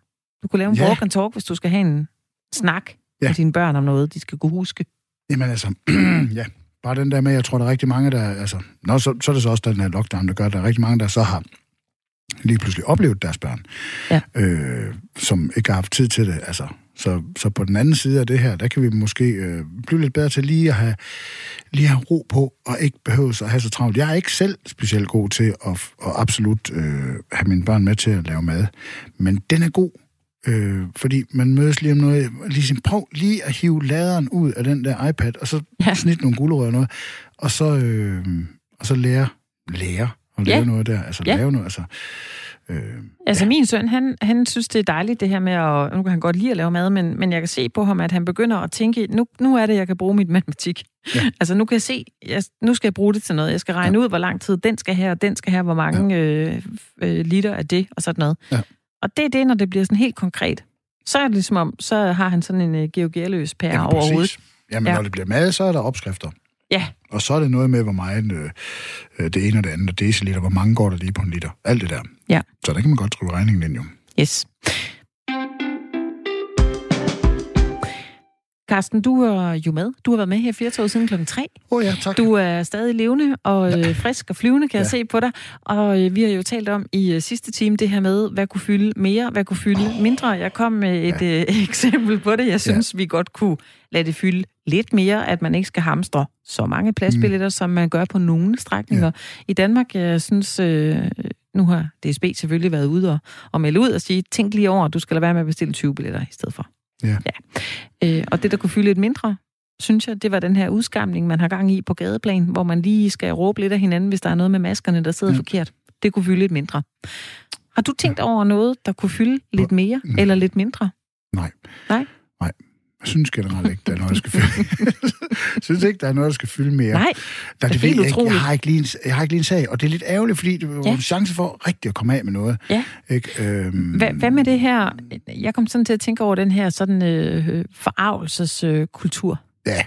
Speaker 1: Du kunne lave en ja. walk and talk, hvis du skal have en snak ja. med dine børn om noget, de skal kunne huske.
Speaker 2: Jamen altså, ja, bare den der med, jeg tror, der er rigtig mange, der... Altså, nå, så, så er det så også den her lockdown, der gør, at der er rigtig mange, der så har lige pludselig oplevet deres børn, ja. øh, som ikke har haft tid til det. Altså, så, så på den anden side af det her, der kan vi måske øh, blive lidt bedre til lige at have, lige have ro på, og ikke behøve at have så travlt. Jeg er ikke selv specielt god til at, at absolut øh, have mine børn med til at lave mad, men den er god, øh, fordi man mødes lige om noget, lige sin, prøv lige at hive laderen ud af den der iPad, og så ja. snit nogle gulerødder og noget, og så, øh, og så lære, lære lave ja. noget der. Altså ja. lave noget, altså...
Speaker 1: Øh, altså ja. min søn, han, han synes, det er dejligt det her med at... Nu kan han godt lide at lave mad, men, men jeg kan se på ham, at han begynder at tænke, nu, nu er det, jeg kan bruge mit matematik. Ja. Altså nu kan jeg se, jeg, nu skal jeg bruge det til noget. Jeg skal regne ja. ud, hvor lang tid den skal have, og den skal have, hvor mange ja. øh, øh, liter af det, og sådan noget. Ja. Og det er det, når det bliver sådan helt konkret. Så er det ligesom om, så har han sådan en uh, geogealøs pære ja, over hovedet.
Speaker 2: Jamen, ja. når det bliver mad, så er der opskrifter.
Speaker 1: Ja.
Speaker 2: Og så er det noget med, hvor meget øh, øh det ene og det andet, deciliter, hvor mange går der lige på en liter. Alt det der.
Speaker 1: Ja.
Speaker 2: Så der kan man godt skrive regningen ind jo.
Speaker 1: Yes. Carsten, du er jo med. Du har været med her fire år siden klokken 3.
Speaker 2: Åh oh ja, tak.
Speaker 1: Du er stadig levende og ja. Øh, frisk og flyvende, kan ja. jeg se på dig. Og øh, vi har jo talt om i uh, sidste time det her med, hvad kunne fylde mere, hvad kunne fylde oh. mindre. Jeg kom med et ja. uh, eksempel på det. Jeg synes, ja. vi godt kunne lade det fylde lidt mere, at man ikke skal hamstre så mange pladsbilletter, mm. som man gør på nogle strækninger. Ja. I Danmark, jeg synes, uh, nu har DSB selvfølgelig været ude og, og melde ud og sige, tænk lige over, at du skal lade være med at bestille 20 billetter i stedet for.
Speaker 2: Ja.
Speaker 1: ja. Øh, og det, der kunne fylde lidt mindre, synes jeg, det var den her udskamning, man har gang i på gadeplan, hvor man lige skal råbe lidt af hinanden, hvis der er noget med maskerne, der sidder ja. forkert. Det kunne fylde lidt mindre. Har du tænkt ja. over noget, der kunne fylde lidt mere ja. eller lidt mindre?
Speaker 2: Nej.
Speaker 1: Nej?
Speaker 2: Nej. Jeg synes generelt ikke, der er noget, der skal fylde. jeg synes ikke, der er noget, der skal fylde mere.
Speaker 1: Nej,
Speaker 2: der, det er helt utroligt. Jeg har, ikke lige en, jeg har ikke lige en sag, og det er lidt ærgerligt, fordi det var ja. en chance for rigtig at komme af med noget.
Speaker 1: Ja.
Speaker 2: Ikke? Øhm...
Speaker 1: Hvad, hvad med det her? Jeg kom sådan til at tænke over den her sådan øh, forarvelseskultur.
Speaker 2: Øh, ja,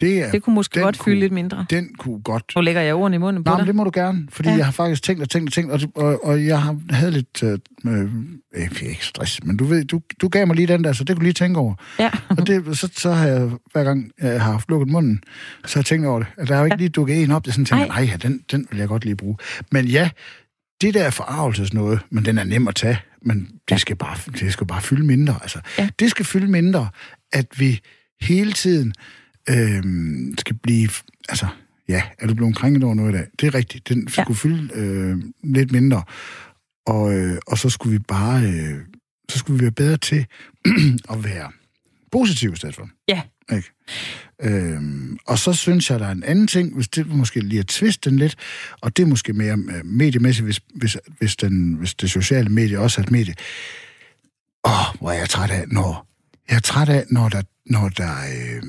Speaker 2: det, er,
Speaker 1: det kunne måske godt fylde lidt mindre.
Speaker 2: Den kunne godt.
Speaker 1: Nu lægger jeg ordene i munden på
Speaker 2: Nej, dig. det må du gerne, fordi ja. jeg har faktisk tænkt og tænkt og tænkt, og, og, og jeg har havde lidt... Øh, øh, ikke stress, men du ved, du, du gav mig lige den der, så det kunne lige tænke over.
Speaker 1: Ja.
Speaker 2: og det, så, så har jeg, hver gang jeg har haft lukket munden, så har jeg tænkt over det. At der er jo ikke lige dukket en op, det sådan tænker, nej, ja, den, den vil jeg godt lige bruge. Men ja, det der er forarvelses noget, men den er nem at tage, men det, ja. skal, bare, det skal bare fylde mindre. Altså, ja. Det skal fylde mindre, at vi hele tiden øh, skal blive... Altså, ja, er du blevet krænket over noget i dag? Det er rigtigt. Den ja. skulle fylde øh, lidt mindre. Og, øh, og så skulle vi bare... Øh, så skulle vi være bedre til at være positive i stedet for.
Speaker 1: Ja.
Speaker 2: Ikke? Øhm, og så synes jeg, der er en anden ting, hvis det måske lige at tviste den lidt, og det er måske mere øh, mediemæssigt, hvis, hvis, hvis, den, hvis det sociale medie også er et medie. Åh, hvor er jeg træt af, når... Jeg er træt af, når der, når der øh,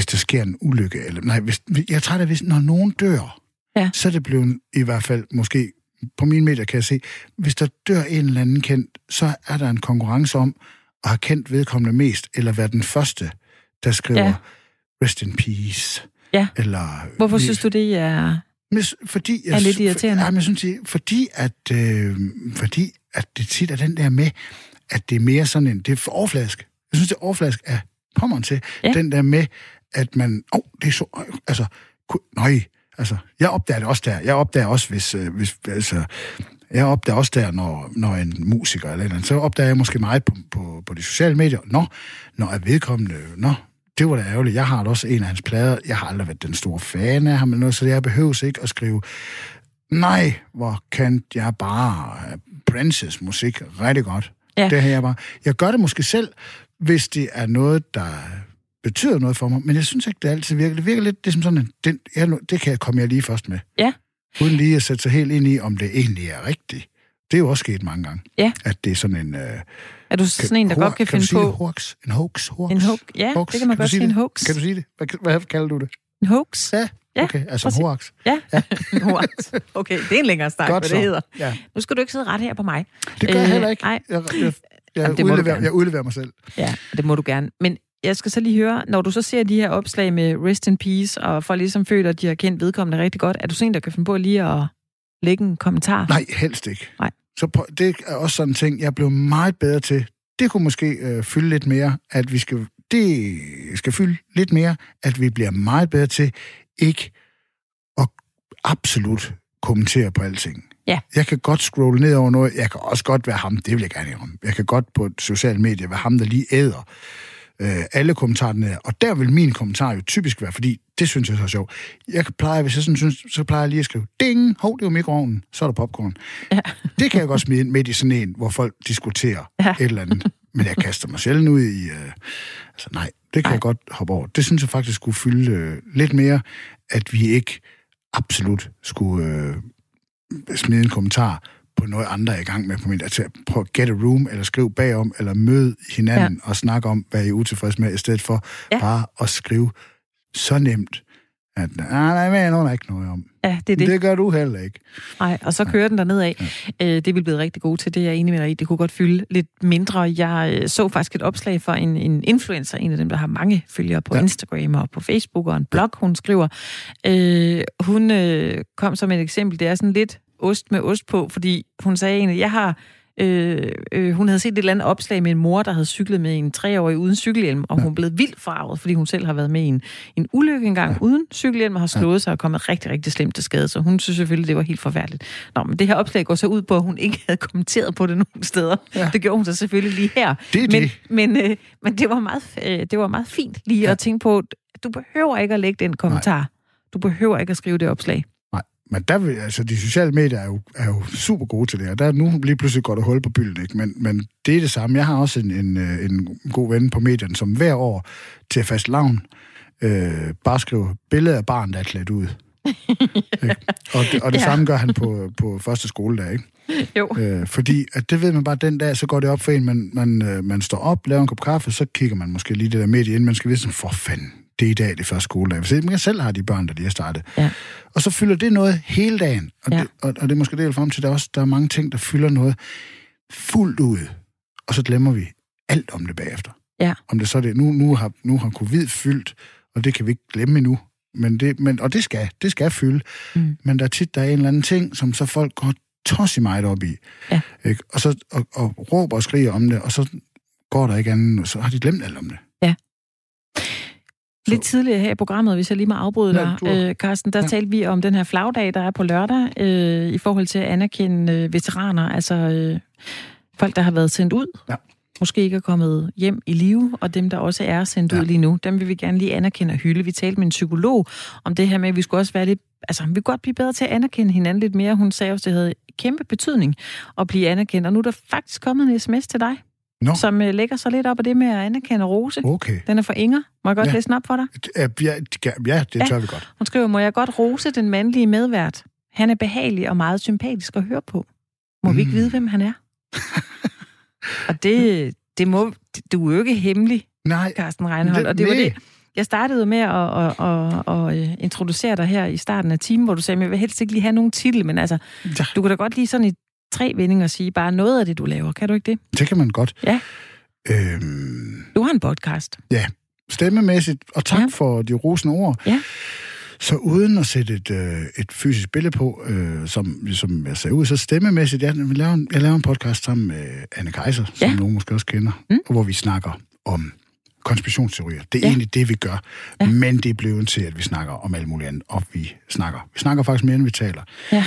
Speaker 2: hvis der sker en ulykke, eller nej, hvis, jeg tror, at hvis, når nogen dør, ja. så er det blevet i hvert fald måske, på mine medier kan jeg se, hvis der dør en eller anden kendt, så er der en konkurrence om at have kendt vedkommende mest, eller være den første, der skriver ja. rest in peace.
Speaker 1: Ja.
Speaker 2: Eller,
Speaker 1: Hvorfor vi, synes du, det er,
Speaker 2: men, fordi jeg,
Speaker 1: er lidt irriterende?
Speaker 2: For, ja, men synes, fordi, at, øh, fordi at det tit er den der med, at det er mere sådan en, det er for overflask. Jeg synes, det er overflask af pommeren til. Ja. Den der med, at man, åh, oh, det er så, altså, nej, altså, jeg opdager det også der. Jeg opdager også, hvis, øh, hvis altså, Jeg opdager også der, når, når en musiker eller andet, så opdager jeg måske meget på, på, på de sociale medier. Nå, når er vedkommende, nå, det var da ærgerligt. Jeg har også en af hans plader. Jeg har aldrig været den store fan af ham, eller noget, så jeg behøver ikke at skrive, nej, hvor kan jeg bare Princes musik rigtig godt.
Speaker 1: Ja.
Speaker 2: Det her jeg bare. Jeg gør det måske selv, hvis det er noget, der betyder noget for mig, men jeg synes ikke, det altid virker. Det virker lidt det er som sådan, en, den, jeg, det kan jeg komme jeg lige først med.
Speaker 1: Ja.
Speaker 2: Uden lige at sætte sig helt ind i, om det egentlig er rigtigt. Det er jo også sket mange gange.
Speaker 1: Ja.
Speaker 2: At det er sådan en... Øh,
Speaker 1: Er du sådan en, der godt kan
Speaker 2: du
Speaker 1: finde på
Speaker 2: det? Hoax? En hoax? hoax?
Speaker 1: en hoax? Ja,
Speaker 2: Hoax.
Speaker 1: det kan man
Speaker 2: du
Speaker 1: godt sige, en hoax.
Speaker 2: Kan du sige det? Hvad, hvad kalder du det?
Speaker 1: En hoax?
Speaker 2: Ja,
Speaker 1: Ja,
Speaker 2: okay. Altså
Speaker 1: præcis.
Speaker 2: hoax.
Speaker 1: Ja, en hoax. Okay, det er en længere snak,
Speaker 2: Godt
Speaker 1: hvad
Speaker 2: så.
Speaker 1: det hedder.
Speaker 2: Ja.
Speaker 1: Nu skal du ikke sidde ret her på mig.
Speaker 2: Det gør jeg
Speaker 1: Øh,
Speaker 2: heller ikke.
Speaker 1: nej.
Speaker 2: Jeg, jeg, jeg,
Speaker 1: Jamen,
Speaker 2: udleverer, jeg udleverer mig selv.
Speaker 1: Ja, det må du gerne. Men jeg skal så lige høre, når du så ser de her opslag med Rest in Peace, og folk ligesom føler, at de har kendt vedkommende rigtig godt, er du sådan der kan finde på lige at lægge en kommentar?
Speaker 2: Nej, helst ikke.
Speaker 1: Nej.
Speaker 2: Så prøv, det er også sådan en ting, jeg blev meget bedre til. Det kunne måske øh, fylde lidt mere, at vi skal... Det skal fylde lidt mere, at vi bliver meget bedre til ikke at absolut kommentere på alting.
Speaker 1: Ja.
Speaker 2: Jeg kan godt scrolle ned over noget. Jeg kan også godt være ham, det vil jeg gerne om. Jeg kan godt på sociale medier være ham, der lige æder øh, alle kommentarerne. Og der vil min kommentar jo typisk være, fordi det synes jeg så er sjovt. Jeg kan pleje, hvis jeg sådan synes, så plejer jeg lige at skrive, ding, hov, det er jo mikroovnen, så er der popcorn.
Speaker 1: Ja.
Speaker 2: Det kan jeg godt smide ind midt i sådan en, hvor folk diskuterer
Speaker 1: Ja.
Speaker 2: et eller andet. Men jeg kaster mig sjældent ud i... Øh, altså nej, det kan
Speaker 1: Nej.
Speaker 2: jeg godt hoppe over. Det synes jeg faktisk skulle fylde øh, lidt mere, at vi ikke absolut skulle øh, smide en kommentar på noget andre er i gang med på min. Altså prøv at get a room, eller skriv bagom, eller mød hinanden ja. og snak om, hvad I er utilfredse med, i stedet for
Speaker 1: Ja.
Speaker 2: ja. bare at skrive så nemt, at nej, nej, nej, nogen er ikke noget om.
Speaker 1: Ja, det er
Speaker 2: Det.
Speaker 1: det.
Speaker 2: gør du heller ikke.
Speaker 1: Nej, og så kører den der nedad. Øh, det er vi blevet rigtig gode til, det er jeg enig med dig i. Det kunne godt fylde lidt mindre. Jeg øh, så faktisk et opslag for en, en influencer, en af dem, der har mange følgere på ja.
Speaker 2: Ja.
Speaker 1: Instagram og på Facebook og en blog, hun skriver. Øh, hun øh, kom som et eksempel. Det er sådan lidt ost med ost på, fordi hun sagde egentlig, jeg har... Øh, øh, hun havde set et eller andet opslag med en mor, der havde cyklet med en treårig uden cykelhjelm, og hun blev vildt farvet, fordi hun selv har været med i en, en ulykke engang ja. uden cykelhjelm, og har slået ja. sig og kommet rigtig, rigtig slemt til skade, så hun synes selvfølgelig, det var helt forfærdeligt. Nå, men det her opslag går så ud på, at hun ikke havde kommenteret på det nogen steder. Ja.
Speaker 2: Ja.
Speaker 1: Det gjorde hun så selvfølgelig lige her.
Speaker 2: Det er
Speaker 1: men,
Speaker 2: det.
Speaker 1: Men, øh, men det, var meget, øh, det var meget fint lige ja. at tænke på, at du behøver ikke at lægge den kommentar. Nej. Du behøver ikke at skrive det opslag.
Speaker 2: Men der vil, altså, de sociale medier er jo, er jo super gode til det, og der er nu lige pludselig godt at hul på bylden, ikke? Men, men det er det samme. Jeg har også en, en, øh, en god ven på medierne, som hver år til fast lavn øh, bare skriver billeder af barn, der er klædt ud. Ikke? og det, og det
Speaker 1: Ja.
Speaker 2: ja. samme gør han på, på første skoledag, ikke?
Speaker 1: Jo.
Speaker 2: Øh, fordi at det ved man bare, den dag, så går det op for en, man, man, øh, man står op, laver en kop kaffe, så kigger man måske lige det der medie ind, man skal vide sådan, for fanden, det er i dag, det første skoledag. Hvis man selv har de børn, der lige er startet.
Speaker 1: Ja.
Speaker 2: Og så fylder det noget hele dagen. Og,
Speaker 1: Ja.
Speaker 2: det, og, og det er måske det, jeg frem til, der er også der er mange ting, der fylder noget fuldt ud. Og så glemmer vi alt om det bagefter.
Speaker 1: Ja.
Speaker 2: Om det så er det, nu, nu, har, nu har covid fyldt, og det kan vi ikke glemme endnu. Men det, men, og det skal, det skal fylde.
Speaker 1: Mm.
Speaker 2: Men der er tit, der er en eller anden ting, som så folk går tos i meget op i.
Speaker 1: Ja.
Speaker 2: Ikke? Og, så, og, og råber og skriger om det, og så går der ikke andet, og så har de glemt alt om det.
Speaker 1: Lidt tidligere her i programmet, hvis jeg lige må afbryde
Speaker 2: Ja,
Speaker 1: dig,
Speaker 2: du har-
Speaker 1: øh, Carsten, der ja.
Speaker 2: Ja.
Speaker 1: talte vi om den her flagdag, der er på lørdag, øh, i forhold til at anerkende øh, veteraner, altså øh, folk, der har været sendt ud,
Speaker 2: Ja.
Speaker 1: måske ikke er kommet hjem i live, og dem, der også er sendt ja.
Speaker 2: Ja.
Speaker 1: ud lige nu, dem vil vi gerne lige anerkende og hylde. Vi talte med en psykolog om det her med, at vi skulle også være lidt, altså vi kunne godt blive bedre til at anerkende hinanden lidt mere. Hun sagde også, det havde kæmpe betydning at blive anerkendt, og nu er der faktisk kommet en sms til dig,
Speaker 2: Nå,
Speaker 1: som øh, lægger sig lidt op af det med at anerkende Rose.
Speaker 2: okay.
Speaker 1: Den er fra Inger. Må jeg godt
Speaker 2: Ja.
Speaker 1: læse den op for dig?
Speaker 2: Ja, ja, ja det
Speaker 1: Ja.
Speaker 2: tør vi godt.
Speaker 1: Hun skriver, må jeg godt rose den mandlige medvært? Han er behagelig og meget sympatisk at høre på. Må mm. vi ikke
Speaker 2: Mm.
Speaker 1: vide, hvem han er? og det, det må, du er jo ikke hemmelig,
Speaker 2: Nej,
Speaker 1: Carsten Reinhold. Og det var det. Jeg startede med at, at, at, at, at introducere dig her i starten af timen, hvor du sagde, at jeg vil helst ikke lige have nogen titel, men altså,
Speaker 2: Ja.
Speaker 1: du kan da godt lige sådan i tre vendinger sige bare noget af det, du laver. Kan du ikke det?
Speaker 2: det kan man godt.
Speaker 1: Ja.
Speaker 2: Øhm,
Speaker 1: Du har en podcast.
Speaker 2: stemmemæssigt, og tak
Speaker 1: Ja.
Speaker 2: ja. for de rosende ord.
Speaker 1: Ja.
Speaker 2: Så uden at sætte et, øh, et fysisk billede på, øh, som, som jeg ser ud, så stemmemæssigt, jeg, jeg, laver en, jeg laver en podcast sammen med Anne Kaiser, som
Speaker 1: Ja.
Speaker 2: nogen måske også kender,
Speaker 1: mm.
Speaker 2: hvor vi snakker om konspirationsteorier. Det er
Speaker 1: Ja.
Speaker 2: egentlig det, vi gør.
Speaker 1: Ja.
Speaker 2: Men det er blevet til, at vi snakker om alt muligt andet. Og vi snakker. Vi snakker faktisk mere, end vi taler.
Speaker 1: Ja.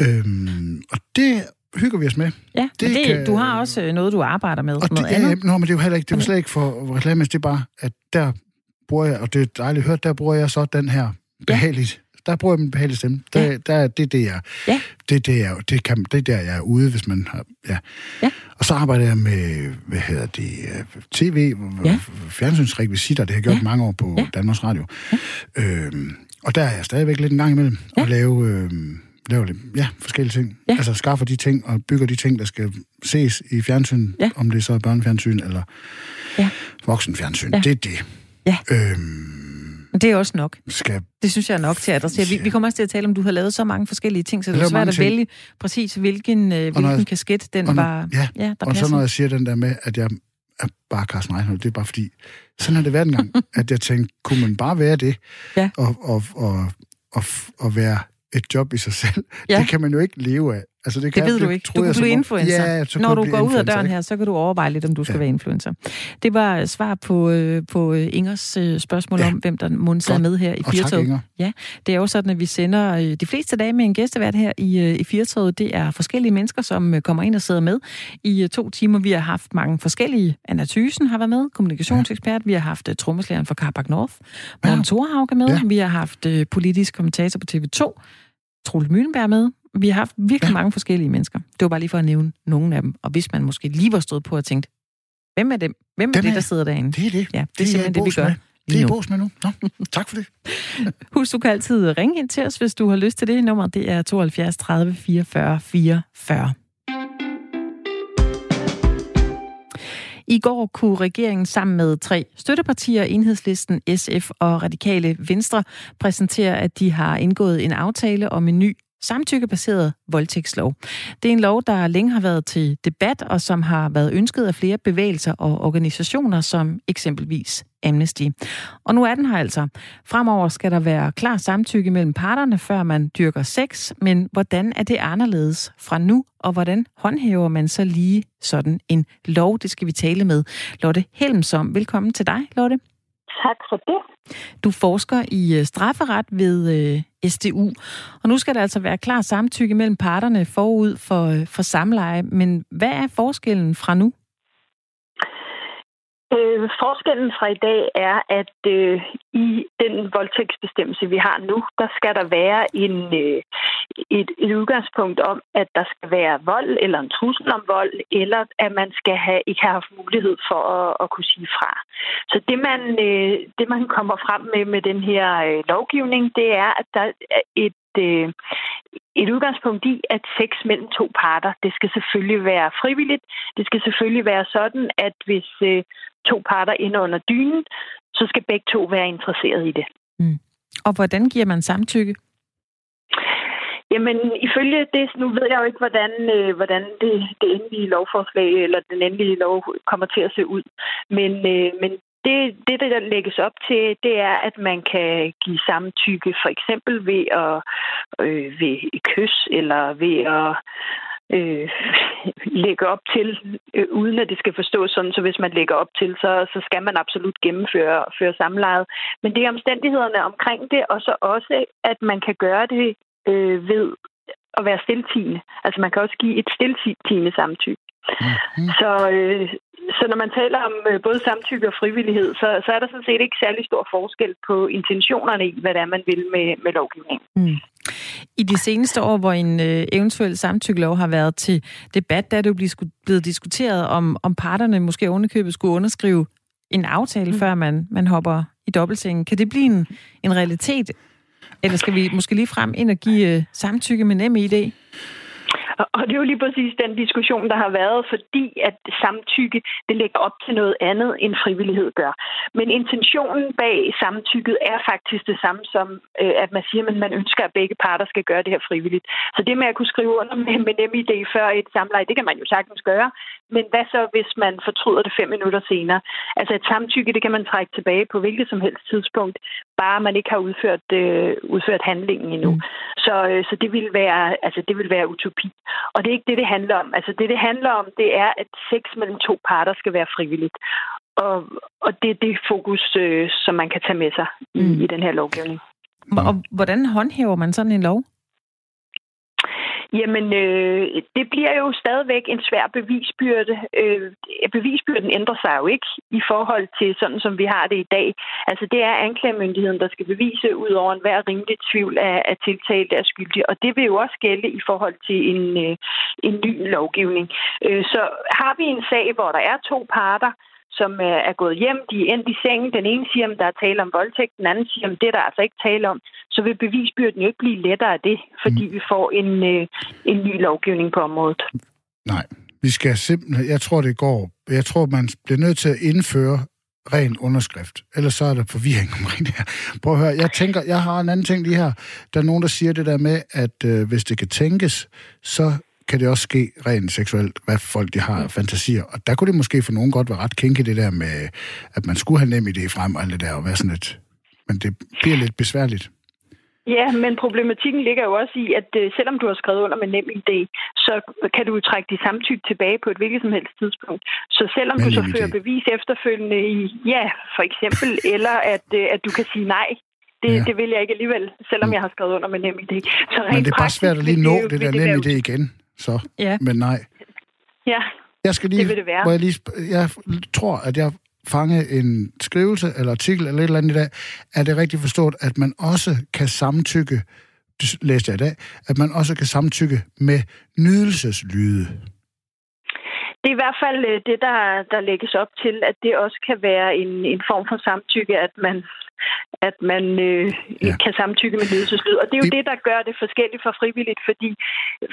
Speaker 2: øhm, og det hygger vi os med.
Speaker 1: Ja, det,
Speaker 2: Det
Speaker 1: det,
Speaker 2: kan-
Speaker 1: du har også øh, noget, du arbejder med.
Speaker 2: Og det,
Speaker 1: noget
Speaker 2: ja,
Speaker 1: andet.
Speaker 2: ja, nå, men det er jo heller ikke, det var slet ikke for reklame, det er bare, at der bruger jeg, og det er dejligt at høre, der bruger jeg så den her behageligt, der bruger jeg min behagelige stemme. Der,
Speaker 1: Ja.
Speaker 2: der, er- det er det, jeg,
Speaker 1: Ja.
Speaker 2: det, er det, jeg, det, kan, det er der, jeg er ude, hvis man har, ja.
Speaker 1: Ja.
Speaker 2: Og så arbejder jeg med, hvad hedder det, tv,
Speaker 1: Ja.
Speaker 2: fjernsynsrekvisitter, det har jeg gjort
Speaker 1: Ja.
Speaker 2: mange år på
Speaker 1: Ja.
Speaker 2: Danmarks Radio. Ja. Øhm, og der er jeg stadigvæk lidt en gang imellem,
Speaker 1: Ja.
Speaker 2: og lave, øhm, lave lidt, ja, forskellige ting.
Speaker 1: Ja.
Speaker 2: Altså skaffer de ting, og bygger de ting, der skal ses i fjernsyn,
Speaker 1: Ja.
Speaker 2: om det så er børnefjernsyn eller
Speaker 1: Ja.
Speaker 2: voksenfjernsyn.
Speaker 1: Ja.
Speaker 2: Det er det.
Speaker 1: Ja.
Speaker 2: Øhm,
Speaker 1: det er også nok.
Speaker 2: skal,
Speaker 1: Det synes jeg er nok til at adressere. Vi, vi kommer også til at tale om, du har lavet så mange forskellige ting, så det er svært at
Speaker 2: ting.
Speaker 1: vælge præcis, hvilken, øh, hvilken
Speaker 2: jeg-
Speaker 1: kasket den
Speaker 2: når-
Speaker 1: var,
Speaker 2: ja,
Speaker 1: ja, der
Speaker 2: og så
Speaker 1: passer.
Speaker 2: når jeg siger den der med, at jeg er bare Carsten Reinhold, det er bare fordi, sådan har det været en gang, at jeg tænkte, kunne man bare være det,
Speaker 1: Ja.
Speaker 2: og, og, og, og, og være et job i sig selv,
Speaker 1: ja.
Speaker 2: det kan man jo ikke leve af. Altså,
Speaker 1: Det
Speaker 2: kan,
Speaker 1: ved du ikke. Du kan
Speaker 2: jeg
Speaker 1: blive influencer.
Speaker 2: Ja, så
Speaker 1: Når du
Speaker 2: jeg
Speaker 1: går ud af døren
Speaker 2: ikke?
Speaker 1: her, så kan du overveje lidt, om du skal
Speaker 2: Ja.
Speaker 1: være influencer. Det var svar på, øh, på øh, Ingers øh, spørgsmål
Speaker 2: Ja.
Speaker 1: om, hvem der må sidde
Speaker 2: Godt.
Speaker 1: med her i Firtoget. Ja, det er jo sådan, at vi sender øh, de fleste dage med en gæstevært her i, øh, i Firtoget. Det er forskellige mennesker, som øh, kommer ind og sidder med i øh, to timer. Vi har haft mange forskellige. Anna Thysen har været med, kommunikationsekspert. Vi har haft uh, trommeslageren fra Carbac North. Morten
Speaker 2: Ja.
Speaker 1: Thorhauge med.
Speaker 2: Ja.
Speaker 1: Vi har haft øh, politisk kommentator på TV2. Troels Møllenberg med. Vi har haft virkelig ja. Mange forskellige mennesker. Det var bare lige for at nævne nogle af dem. Og hvis man måske lige var stået på og tænkt, hvem er dem? Hvem er
Speaker 2: Dem
Speaker 1: det,
Speaker 2: er-
Speaker 1: der sidder derinde?
Speaker 2: Det er det.
Speaker 1: Ja, det er
Speaker 2: jeg i
Speaker 1: simpelthen det, vi gør
Speaker 2: med. Det er i med nu. Nå, tak for det.
Speaker 1: Husk, du kan altid ringe ind til os, hvis du har lyst til det. Nummer det er 72 30 44 44. I går kunne regeringen sammen med tre støttepartier, Enhedslisten, SF og Radikale Venstre, præsentere, at de har indgået en aftale om en ny samtykkebaseret voldtægtslov. Det er en lov, der længe har været til debat, og som har været ønsket af flere bevægelser og organisationer, som eksempelvis Amnesty. Og nu er den her altså. Fremover skal der være klar samtykke mellem parterne, før man dyrker sex, men hvordan er det anderledes fra nu, og hvordan håndhæver man så lige sådan en lov? Det skal vi tale med Lotte Helmsom. Velkommen til dig, Lotte.
Speaker 3: Tak for det.
Speaker 1: Du forsker i øh, strafferet ved øh, SDU, og nu skal der altså være klar samtykke mellem parterne forud for, øh, for samleje. Men hvad er forskellen fra nu?
Speaker 5: Øh, forskellen fra i dag er, at øh, i den voldtægtsbestemmelse, vi har nu, der skal der være en, øh, et, et udgangspunkt om, at der skal være vold eller en trussel om vold, eller at man skal have, ikke have haft mulighed for at, at kunne sige fra. Så det man, øh, det, man kommer frem med med den her øh, lovgivning, det er, at der er et øh, et udgangspunkt i, at sex mellem to parter, det skal selvfølgelig være frivilligt. Det skal selvfølgelig være sådan, at hvis øh, to parter inde under dynen, så skal begge to være interesseret i det.
Speaker 1: Og hvordan giver man samtykke?
Speaker 5: Jamen, ifølge det, nu ved jeg jo ikke, hvordan, øh, hvordan det, det endelige lovforslag eller den endelige lov kommer til at se ud. Men, øh, men det, det, der lægges op til, det er, at man kan give samtykke for eksempel ved at øh, ved et kys eller ved at øh, lægge op til, øh, uden at det skal forstås sådan, så hvis man lægger op til, så, så skal man absolut gennemføre føre samlejet. Men det er omstændighederne omkring det, og så også, at man kan gøre det øh, ved at være stiltigende. Altså man kan også give et stiltigende samtykke.
Speaker 2: Mhm.
Speaker 5: Så, øh, så når man taler om øh, både samtykke og frivillighed, så, så er der sådan set ikke særlig stor forskel på intentionerne i, hvad det er, man vil med, med lovgivningen.
Speaker 1: Mm. I de seneste år, hvor en øh, eventuel samtykkelov har været til debat, der er det jo blevet, blevet diskuteret, om, om parterne måske ovenikøbet skulle underskrive en aftale, mm. før man, man hopper i dobbeltsengen. Kan det blive en, en realitet? Eller skal vi måske lige frem ind og give øh, samtykke med nem idé?
Speaker 5: Og- det er jo lige præcis den diskussion, der har været, fordi at samtykke, det lægger op til noget andet, end frivillighed gør. Men intentionen bag samtykket er faktisk det samme som, øh, at man siger, at man ønsker, at begge parter skal gøre det her frivilligt. Så det med at kunne skrive under med, med NemID før et samleje, det kan man jo sagtens gøre. Men hvad så, hvis man fortryder det fem minutter senere? Altså et samtykke, det kan man trække tilbage på hvilket som helst tidspunkt, bare man ikke har udført, øh, udført handlingen endnu.
Speaker 1: Mm.
Speaker 5: Så, øh, så det vil være, altså det vil være utopi. Og det er ikke det, det handler om. Altså det, det handler om, det er, at sex mellem to parter skal være frivilligt. og, og det er det fokus, øh, som man kan tage med sig i, mm. i den her lovgivning.
Speaker 1: Og hvordan håndhæver man sådan en lov?
Speaker 5: Jamen, øh, det bliver jo stadigvæk en svær bevisbyrde. Øh, bevisbyrden ændrer sig jo ikke i forhold til sådan, som vi har det i dag. Altså, det er anklagemyndigheden, der skal bevise ud over enhver rimelig tvivl af, at tiltalt er skyldig. Og det vil jo også gælde i forhold til en, øh, en ny lovgivning. Øh, så har vi en sag, hvor der er to parter, som er gået hjem, de er endt i sengen. Den ene siger, at der er tale om voldtægt, den anden siger, at det er der altså ikke tale om. Så vil bevisbyrden jo ikke blive lettere af det, fordi mm. vi får en, øh, en ny lovgivning på området.
Speaker 2: Nej, vi skal simpelthen, jeg tror det går, jeg tror man bliver nødt til at indføre ren underskrift. Ellers så er der forvirring omkring det her. Prøv at høre, jeg tænker, jeg har en anden ting lige her. Der er nogen, der siger det der med, at øh, hvis det kan tænkes, så kan det også ske rent seksuelt, hvad folk de har fantasier. Og der kunne det måske for nogen godt være ret kinky, det der med, at man skulle have nem idé frem og alt det der, og være sådan lidt... Men det bliver lidt besværligt.
Speaker 5: Ja, men problematikken ligger jo også i, at øh, selvom du har skrevet under med nem idé, så kan du trække dit samtykke tilbage på et hvilket som helst tidspunkt. Så selvom du så fører bevis efterfølgende i, ja, for eksempel, eller at, øh, at du kan sige nej, det, ja. det vil jeg ikke alligevel, selvom mm. jeg har skrevet under med nem idé.
Speaker 2: Så men det er bare svært at lige nå det, det der nem idé igen. Så, ja. men nej.
Speaker 5: Ja,
Speaker 2: jeg skal lige,
Speaker 5: det vil det være.
Speaker 2: jeg, lige, jeg tror, at jeg fange en skrivelse eller artikel eller et eller andet i dag, er det rigtigt forstået, at man også kan samtykke, det læste jeg i dag, at man også kan samtykke med nydelseslyde.
Speaker 5: Det er i hvert fald øh, det, der, der lægges op til, at det også kan være en, en form for samtykke, at man at man øh, ja. kan samtykke med ledelseslyd. Og det er jo det, det der gør det forskelligt fra frivilligt, fordi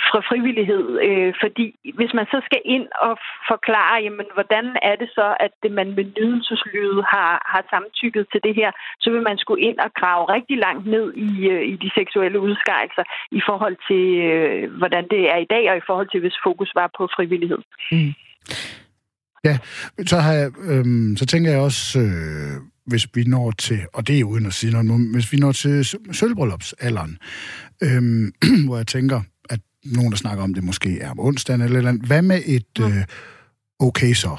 Speaker 5: fra frivillighed. Øh, fordi hvis man så skal ind og forklare, jamen, hvordan er det så, at det, man med ledelseslyd har, har samtykket til det her, så vil man skulle ind og grave rigtig langt ned i, øh, i de seksuelle udskejelser i forhold til, øh, hvordan det er i dag, og i forhold til, hvis fokus var på frivillighed. Mm.
Speaker 2: Ja, så, har jeg, øhm, så tænker jeg også, øh, hvis vi når til, og det er uden at sige noget nu, hvis vi når til sølvbryllupsalderen, øhm, hvor jeg tænker, at nogen, der snakker om det, måske er om onsdagen eller eller andet. Hvad med et mm. øh, okay så?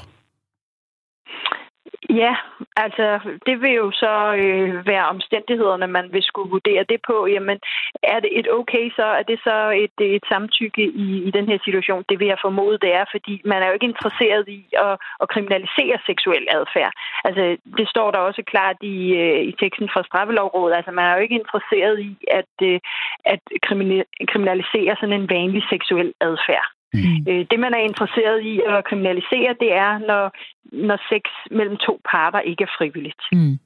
Speaker 5: Ja, altså det vil jo så øh, være omstændighederne, man vil skulle vurdere det på. Jamen, er det et okay så? Er det så et, et samtykke i, i den her situation? Det vil jeg formode, det er, fordi man er jo ikke interesseret i at, at kriminalisere seksuel adfærd. Altså, det står der også klart i, øh, i teksten fra Straffelovrådet. Altså, man er jo ikke interesseret i at, øh, at kriminalisere sådan en vanlig seksuel adfærd. Mm. Øh, det, man er interesseret i at kriminalisere, det er, når, når sex mellem to parter ikke er frivilligt. Mm.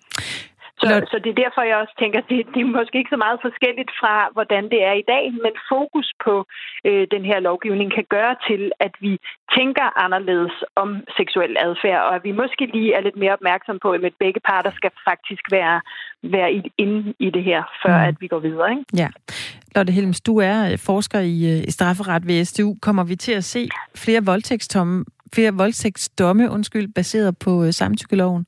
Speaker 5: Så, så det er derfor, jeg også tænker, det, det er måske ikke så meget forskelligt fra, hvordan det er i dag, men fokus på øh, den her lovgivning kan gøre til, at vi tænker anderledes om seksuel adfærd, og at vi måske lige er lidt mere opmærksom på, at begge parter skal faktisk være, være inde i det her, før mm. at vi går videre. Ikke?
Speaker 1: Ja. Lotte Helms, du er øh, forsker i, øh, i strafferet ved SDU. Kommer vi til at se flere voldtægtsdomme, flere voldtægtsdomme undskyld, baseret på øh, samtykkeloven?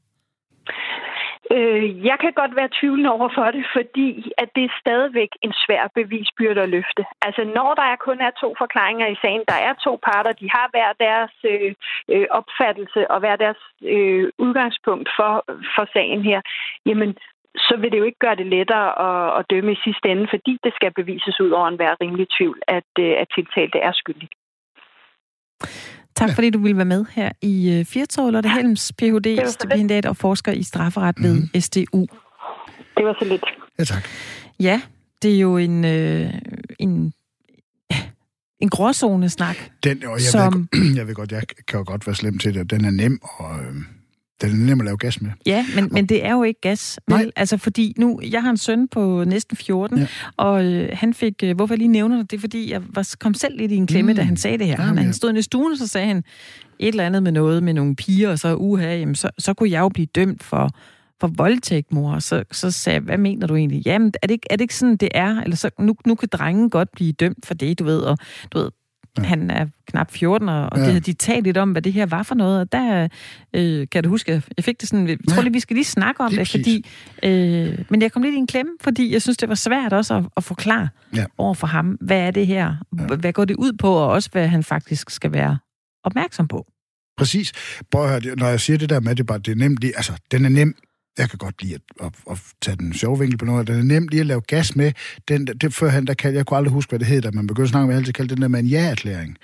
Speaker 5: Øh, jeg kan godt være tvivlende over for det, fordi at det er stadigvæk en svær bevisbyrde at løfte. Altså når der er kun er to forklaringer i sagen, der er to parter, de har hver deres øh, øh opfattelse og hver deres øh, udgangspunkt for, for sagen her, jamen så vil det jo ikke gøre det lettere at, at dømme i sidste ende, fordi det skal bevises ud over enhver rimelig tvivl, at, øh, at tiltalte er skyldig.
Speaker 1: Tak fordi du ville være med her i uh, Firtog, Lotte Helms, Ph.D. stipendiat og forsker i strafferet ved mm. SDU.
Speaker 5: Det var så lidt.
Speaker 2: Ja, tak.
Speaker 1: Ja, det er jo en, øh, en, en gråzone-snak.
Speaker 2: Den, og jeg, som... ved, jeg ved godt, jeg kan jo godt være slem til det. Den er nem, og øh, den er nem at lave gas med.
Speaker 1: Ja, men, men det er jo ikke gas. Nej. Vel? Altså fordi nu, jeg har en søn på næsten 14, ja. og øh, han fik, øh, hvorfor jeg lige nævner det, det er fordi, jeg var, kom selv lidt i en klemme, mm. da han sagde det her. Ja, han, ja. han stod i stuen, og så sagde han et eller andet med noget med nogle piger, og så uha, jamen, så, så kunne jeg jo blive dømt for, for voldtægt, mor. Så, så sagde jeg, hvad mener du egentlig? Jamen, er det ikke, er det ikke sådan, det er? Eller så, nu, nu kan drengen godt blive dømt for det, du ved, og du ved, Ja. Han er knap 14, og, ja. det havde de talt lidt om, hvad det her var for noget. Og der, øh, kan du huske, jeg fik det sådan, jeg tror lige, vi skal lige snakke om det, fordi, øh, men jeg kom lidt i en klemme, fordi jeg synes, det var svært også at, at forklare ja. over for ham, hvad er det her? Ja. Hvad går det ud på, og også hvad han faktisk skal være opmærksom på?
Speaker 2: Præcis. Prøv at høre, når jeg siger det der med, det, bare, det er nemt lige, altså, den er nem, jeg kan godt lide at, at, at tage den sjove vinkel på noget. Den er nem lige at lave gas med. Den, det, førhen, der kan, jeg kunne aldrig huske, hvad det hed, da man begyndte at snakke med, altid kaldte den der med en ja-erklæring.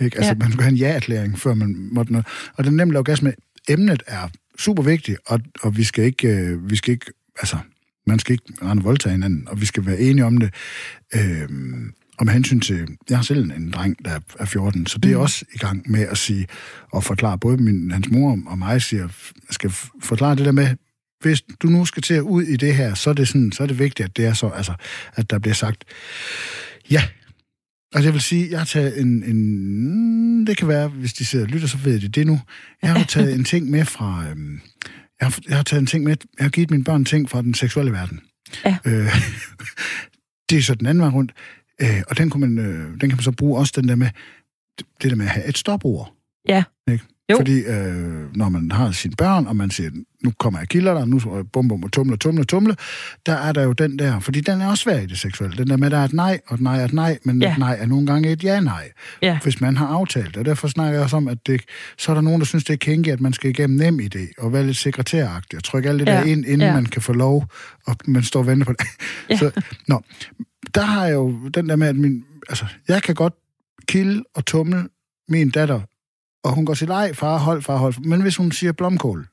Speaker 2: Ikke? Altså,
Speaker 1: Ja.
Speaker 2: man skulle have en ja-erklæring, før man måtte noget. Og den er nem at lave gas med. Emnet er super vigtigt, og, og vi skal ikke, øh, vi skal ikke, altså, man skal ikke rende voldtage hinanden, og vi skal være enige om det. Øh, med hensyn til, jeg har selv en dreng, der er 14, så det er også i gang med at sige, og forklare, både min, hans mor og mig siger, skal forklare det der med, hvis du nu skal til at ud i det her, så er det, sådan, så er det vigtigt, at det er så, altså, at der bliver sagt, ja. Og det vil sige, jeg har taget en, en, det kan være, hvis de sidder og lytter, så ved de det nu. Jeg har taget en ting med fra, øhm, jeg, har, jeg har taget en ting med, jeg har givet mine børn ting fra den seksuelle verden.
Speaker 1: Ja.
Speaker 2: Øh, det er så den anden vej rundt. Øh, og den, kunne man, øh, den kan man så bruge også, den der med, det der med at have et stopord.
Speaker 1: Ja. Jo.
Speaker 2: Fordi øh, når man har sine børn, og man siger, nu kommer jeg kilder dig, nu bum bum og tumle, tumle, tumle, der er der jo den der, fordi den er også svær i det seksuelle. Den der med, at der er et nej, og et nej er et nej, men
Speaker 1: Ja.
Speaker 2: et nej er nogle gange et ja-nej.
Speaker 1: Ja.
Speaker 2: Hvis man har aftalt, og derfor snakker jeg også om, at det, så er der nogen, der synes, det er kinky, at man skal igennem nem idé, og være lidt sekretæragtig, og trykke alt det
Speaker 1: Ja.
Speaker 2: der ind, inden
Speaker 1: Ja.
Speaker 2: man kan få lov, og man står og venter på det.
Speaker 1: Ja.
Speaker 2: Så, nå, der har jeg jo den der med, at min, altså, jeg kan godt kilde og tumle min datter, og hun går til leg, far, hold, far, hold. Men hvis hun siger blomkål,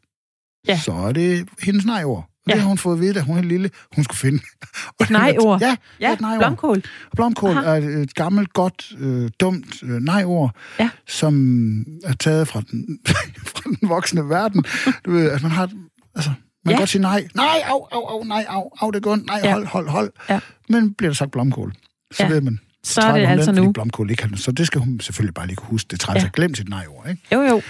Speaker 1: Ja.
Speaker 2: så er det hendes nej-ord. Og
Speaker 1: Ja.
Speaker 2: Det har hun fået at vide, da hun er lille. Hun skulle finde.
Speaker 1: Et nej-ord?
Speaker 2: Ja,
Speaker 1: Ja,
Speaker 2: et nej-ord.
Speaker 1: blomkål.
Speaker 2: Blomkål
Speaker 1: Aha.
Speaker 2: er et gammelt, godt, øh, dumt øh, nej-ord,
Speaker 1: Ja.
Speaker 2: som er taget fra den, fra den voksne verden. Du ved, at man har... Altså, man
Speaker 1: Ja.
Speaker 2: kan godt sige nej. Nej, au, au, au, nej, au, au, det går ondt. Nej,
Speaker 1: Ja.
Speaker 2: hold, hold, hold.
Speaker 1: Ja.
Speaker 2: Men bliver der sagt blomkål, så
Speaker 1: Ja.
Speaker 2: ved man.
Speaker 1: Så er det altså nu.
Speaker 2: Blomkål ikke så det skal hun selvfølgelig bare lige huske. Det træls
Speaker 1: Ja.
Speaker 2: ja. glemme sit nej-ord, ikke?
Speaker 1: Jo, jo.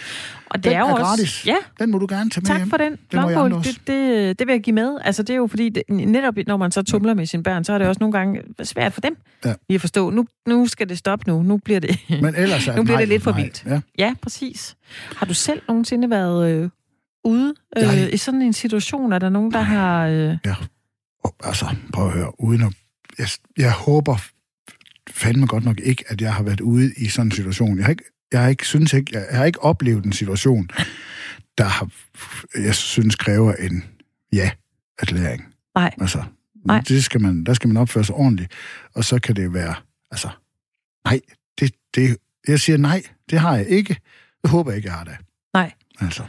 Speaker 1: Og det
Speaker 2: Den
Speaker 1: er jo
Speaker 2: er
Speaker 1: også...
Speaker 2: gratis.
Speaker 1: Ja,
Speaker 2: Den må du gerne tage med
Speaker 1: tak
Speaker 2: hjem.
Speaker 1: for den. Blomkål, det, det, det vil jeg give med. Altså, det er jo fordi, det, netop når man så tumler med sine børn, så er det også nogle gange svært for dem
Speaker 2: Ja.
Speaker 1: lige at forstå. Nu, nu skal det stoppe nu. Nu bliver det...
Speaker 2: Men ellers er
Speaker 1: Nu bliver
Speaker 2: nej
Speaker 1: det lidt for vildt.
Speaker 2: Ja.
Speaker 1: Ja, præcis. Har du selv nogensinde været øh, ude øh,
Speaker 2: Jeg-
Speaker 1: i sådan en situation? Er der nogen, der har... Øh,
Speaker 2: Og, altså, prøv at høre, uden at... Jeg, jeg håber fandme godt nok ikke, at jeg har været ude i sådan en situation. Jeg har ikke, jeg har ikke, synes ikke, jeg har ikke oplevet en situation, der har, jeg synes kræver en ja-erklæring.
Speaker 1: nej,
Speaker 2: Altså,
Speaker 1: Nej.
Speaker 2: Det skal man, der skal man opføre sig ordentligt, og så kan det være, altså, nej, det, det, jeg siger nej, det har jeg ikke. Det håber jeg ikke, jeg har det.
Speaker 1: Nej.
Speaker 2: Altså,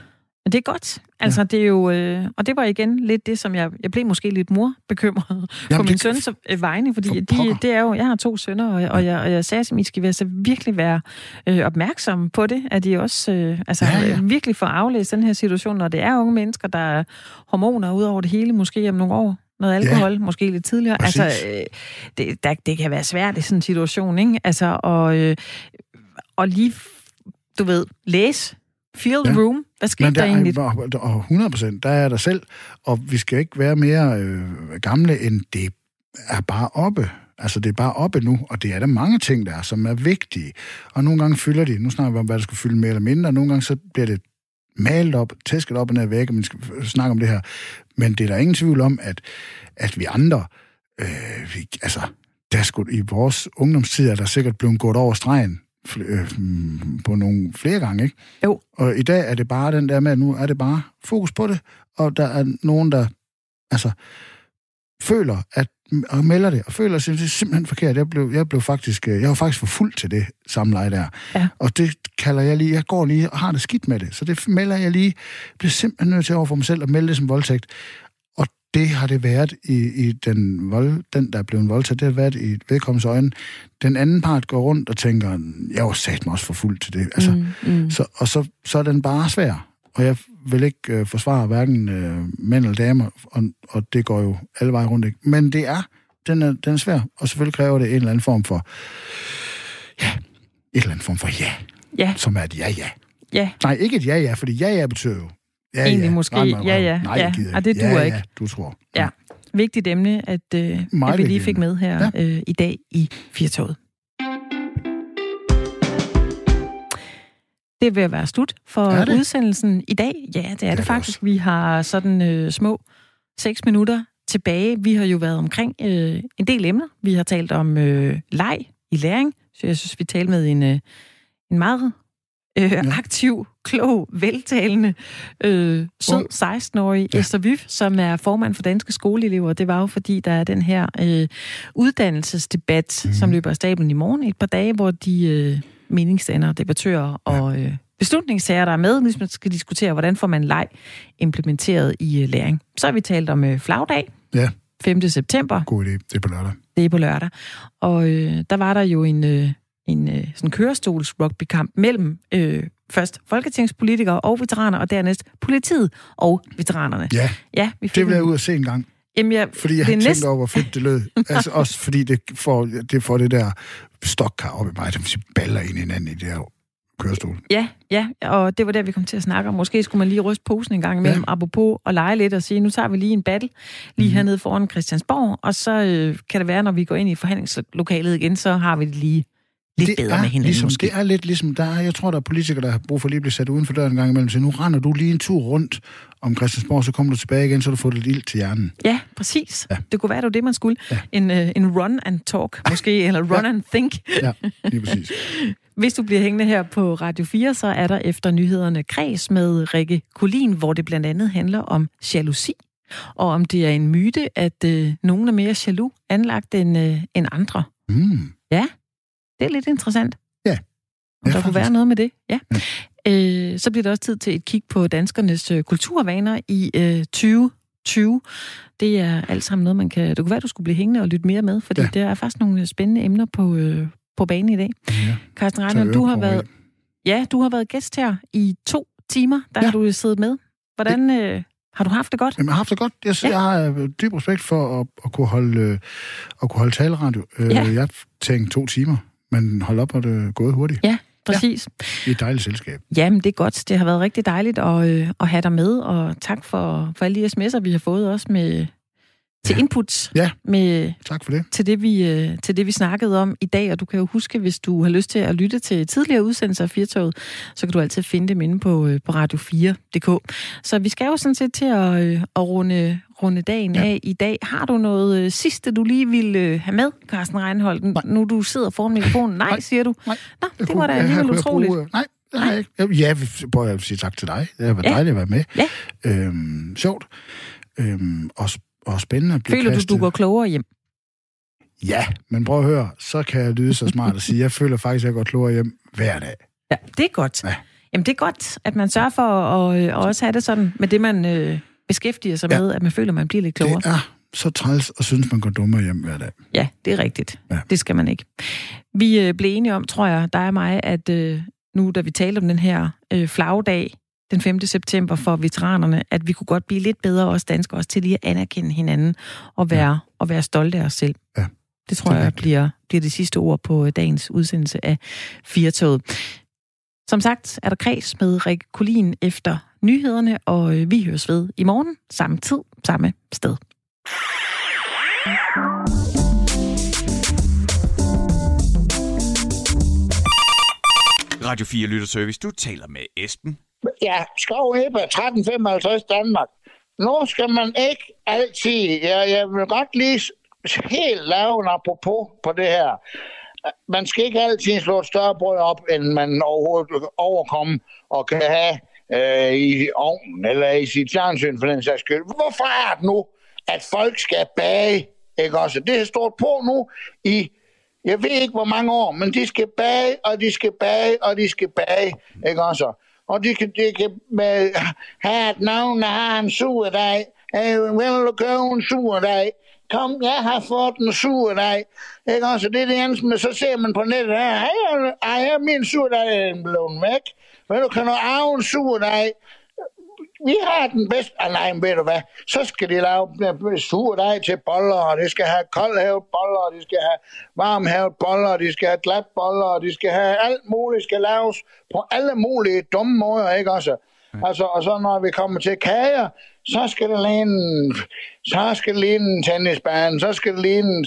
Speaker 1: Men det er godt. Altså, det er jo... Øh, og det var igen lidt det, som jeg... Jeg blev måske lidt mor bekymret på
Speaker 2: Jamen,
Speaker 1: min
Speaker 2: det-
Speaker 1: søns øh, vegne, fordi
Speaker 2: For
Speaker 1: de, det er jo... Jeg har to sønner, og, og, jeg, og jeg sagde til I skal være, så virkelig være øh, opmærksomme på det, at de også øh, altså,
Speaker 2: Ja, ja.
Speaker 1: virkelig får aflæst den her situation, når det er unge mennesker, der er hormoner ud over det hele, måske om nogle år. Noget alkohol, ja. måske lidt tidligere.
Speaker 2: Præcis.
Speaker 1: Altså, øh, det, der, det kan være svært i sådan en situation, ikke? Altså, og, øh, og lige, du ved, læse, the
Speaker 2: Ja.
Speaker 1: room. Hvad skete
Speaker 2: Men
Speaker 1: der,
Speaker 2: der,
Speaker 1: egentlig?
Speaker 2: og- og 100 procent, der er der selv, og vi skal ikke være mere øh, gamle, end det er bare oppe. Altså, det er bare oppe nu, og det er der mange ting, der er, som er vigtige. Og nogle gange fylder de, nu snakker vi om, hvad der skal fylde mere eller mindre, og nogle gange så bliver det malet op, tæsket op og ned væk, og man skal snakke om det her. Men det er der ingen tvivl om, at, at vi andre, øh, vi, altså, der skulle, i vores ungdomstid er der sikkert blevet gået over stregen øh, på nogle flere gange, ikke?
Speaker 1: Jo.
Speaker 2: Og i dag er det bare den der med, at nu er det bare fokus på det, og der er nogen, der altså, føler, at og melder det, og føler sig det er simpelthen forkert. Jeg blev, jeg blev faktisk, øh, jeg var faktisk for fuld til det samleje der.
Speaker 1: Ja.
Speaker 2: Og det kalder jeg lige, jeg går lige og har det skidt med det. Så det melder jeg lige, bliver simpelthen nødt til over for mig selv at melde det som voldtægt. Det har det været i, i den, vold, den, der er blevet voldtaget, det har været i vedkommendes øjne. Den anden part går rundt og tænker, jeg var sat mig også for fuld til det. Altså,
Speaker 1: Mm, mm.
Speaker 2: så, og så, så er den bare svær. Og jeg vil ikke øh, forsvare hverken øh, mænd eller damer, og, og det går jo alle veje rundt. Ikke? Men det er, den er, den er svær, og selvfølgelig kræver det en eller anden form for, ja, et eller andet form for ja,
Speaker 1: Ja,
Speaker 2: som er et ja-ja.
Speaker 1: ja.
Speaker 2: Nej, ikke et ja-ja, fordi ja-ja betyder jo, ja,
Speaker 1: Egentlig
Speaker 2: ja,
Speaker 1: måske ja, ja,
Speaker 2: Nej,
Speaker 1: ja.
Speaker 2: gider
Speaker 1: Og det duer
Speaker 2: ja,
Speaker 1: ikke.
Speaker 2: Ja, du tror.
Speaker 1: Ja. Vigtigt emne, at, øh, at vi lige fik med her
Speaker 2: Ja.
Speaker 1: øh, i dag i Firtoget. Det vil være slut for
Speaker 2: Er
Speaker 1: udsendelsen i dag. Ja, det er det,
Speaker 2: det
Speaker 1: faktisk. Vi har sådan øh, små seks minutter tilbage. Vi har jo været omkring øh, en del emner. Vi har talt om øh, leg i læring. Så jeg synes, vi talte med en, øh, en meget øh, ja. aktiv, klog, veltalende, øh, sød 16-årig ja. Esther Vyf, som er formand for Danske Skoleelever. Det var jo fordi, der er den her øh, uddannelsesdebat, mm. som løber af stablen i morgen et par dage, hvor de øh, meningsdannere, debattører og øh, beslutningssager, der er med, hvis man skal diskutere, hvordan får man leg implementeret i øh, læring. Så har vi talt om øh, flagdag.
Speaker 2: Ja.
Speaker 1: 5. september.
Speaker 2: God idé. Det er på lørdag.
Speaker 1: Det er på lørdag. Og øh, der var der jo en, øh, en øh, sådan kørestols rugbykamp mellem øh, først folketingspolitikere og veteraner, og dernæst politiet og veteranerne.
Speaker 2: Ja,
Speaker 1: ja vi
Speaker 2: det vil jeg ud og se en gang.
Speaker 1: Jamen, jeg,
Speaker 2: fordi jeg har tænkt over, hvor fedt det lød. altså også fordi det får det, får det der stokkar op i mig, der baller ind i hinanden i det her kørestol.
Speaker 1: Ja, ja, og det var der, vi kom til at snakke om. Måske skulle man lige ryste posen en gang imellem, ja. apropos og lege lidt og sige, nu tager vi lige en battle lige mm. hernede foran Christiansborg, og så øh, kan det være, når vi går ind i forhandlingslokalet igen, så har vi det lige lidt
Speaker 2: det
Speaker 1: bedre
Speaker 2: er
Speaker 1: med hinanden.
Speaker 2: Ligesom, det er lidt ligesom, der er, jeg tror, der er politikere, der har brug for lige at blive sat uden for døren en gang imellem. Så nu render du lige en tur rundt om Christiansborg, så kommer du tilbage igen, så du får lidt ild til hjernen.
Speaker 1: Ja, præcis. Ja. Det kunne være, det var det, man skulle. Ja. En, uh, en run and talk, måske, eller run ja. and think.
Speaker 2: ja, lige præcis.
Speaker 1: Hvis du bliver hængende her på Radio 4, så er der efter nyhederne kreds med Rikke Kulin, hvor det blandt andet handler om jalousi, og om det er en myte, at øh, nogen er mere jaloux anlagt end, øh, end andre.
Speaker 2: Mm.
Speaker 1: Ja, det er lidt interessant.
Speaker 2: Ja.
Speaker 1: Om ja, der faktisk. kunne være noget med det. Ja. ja. Øh, så bliver det også tid til et kig på danskernes øh, kulturvaner i øh, 2020. Det er alt sammen noget, man kan... Det kunne være, du skulle blive hængende og lytte mere med, fordi ja. der er faktisk nogle spændende emner på, øh, på banen i dag. Ja. Carsten Reiner, du har været... Ja, du har været gæst her i to timer. Der ja. har du siddet med. Hvordan... Øh, har du haft det godt?
Speaker 2: Jamen, jeg har haft det godt. Jeg, ja. jeg har øh, dyb respekt for at, at kunne holde, øh, at kunne holde taleradio. Øh, ja. Jeg tænkte to timer, men hold op, og det er gået hurtigt.
Speaker 1: Ja, præcis.
Speaker 2: Ja, I et dejligt selskab.
Speaker 1: Jamen, det er godt. Det har været rigtig dejligt at, øh, at have dig med, og tak for, for alle de sms'er, vi har fået også med, til ja. inputs.
Speaker 2: Ja,
Speaker 1: med,
Speaker 2: tak for det.
Speaker 1: Til det, vi, øh, til det, vi snakkede om i dag. Og du kan jo huske, hvis du har lyst til at lytte til tidligere udsendelser af Firtoget, så kan du altid finde dem inde på, øh, på radio4.dk. Så vi skal jo sådan set til at, øh, at runde, runde dagen ja. af i dag. Har du noget sidste, du lige vil have med, Carsten Reinholdt? Nej. Nu du sidder foran mikrofonen. Nej, Nej. siger du?
Speaker 2: Nej.
Speaker 1: Nå, det, det var da alligevel utroligt.
Speaker 2: Bruge, nej, Nej. Ja, prøv at sige tak til dig. Det har været ja. dejligt at være med.
Speaker 1: Ja.
Speaker 2: Øhm, sjovt. Øhm, og og spændende at blive
Speaker 1: Føler
Speaker 2: kastet.
Speaker 1: du, du går klogere hjem?
Speaker 2: Ja, men prøv at høre, så kan jeg lyde så smart at sige, jeg føler faktisk, at jeg går klogere hjem hver dag.
Speaker 1: Ja, det er godt. Ja. Jamen, det er godt, at man sørger for at, at også have det sådan med det, man øh, beskæftiger sig ja. med, at man føler, at man bliver lidt klogere.
Speaker 2: Det er så træls og synes, man går dummere hjem hver dag.
Speaker 1: Ja, det er rigtigt. Ja. Det skal man ikke. Vi øh, blev enige om, tror jeg, dig og mig, at øh, nu, da vi talte om den her øh, flagdag, den 5. september for veteranerne, at vi kunne godt blive lidt bedre, os danskere, også til lige at anerkende hinanden og være, ja. og være stolte af os selv.
Speaker 2: Ja.
Speaker 1: Det tror det jeg bliver, bliver det sidste ord på dagens udsendelse af Firtoget. Som sagt er der kreds med Rik Kolin efter nyhederne, og øh, vi høres ved i morgen, samme tid, samme sted.
Speaker 6: Radio 4 Lytter Service, du taler med Esben
Speaker 7: ja, Skov Ebbe 1355 Danmark. Nu skal man ikke altid, ja, jeg vil godt lige helt lave en apropos på det her. Man skal ikke altid slå et større brød op, end man overhovedet overkomme og kan have øh, i ovnen eller i sit fjernsyn for den sags skyld. Hvorfor er det nu, at folk skal bage? Ikke også? Det har stået på nu i jeg ved ikke, hvor mange år, men de skal bage, og de skal bage, og de skal bage, ikke også? og de kan, de kan med, have et navn, der har en sur dag. Øh, hey, vil du købe en sur dag? Kom, jeg har fået en sur dag. Ikke også? Det er det eneste, men så ser man på nettet her. Hey, ej, min sur dag er blevet væk. Men du kan du arve en sur dag? vi har den bedste... Ah, nej, men ved du hvad? Så skal de lave dej til boller, og de skal have koldhavet boller, og de skal have varmhavet boller, og de skal have glat boller, og de skal have alt muligt, skal laves på alle mulige dumme måder, ikke også? Altså, og så når vi kommer til kager, så skal det lige en, så skal det lige en tennisbane, så skal det lige en,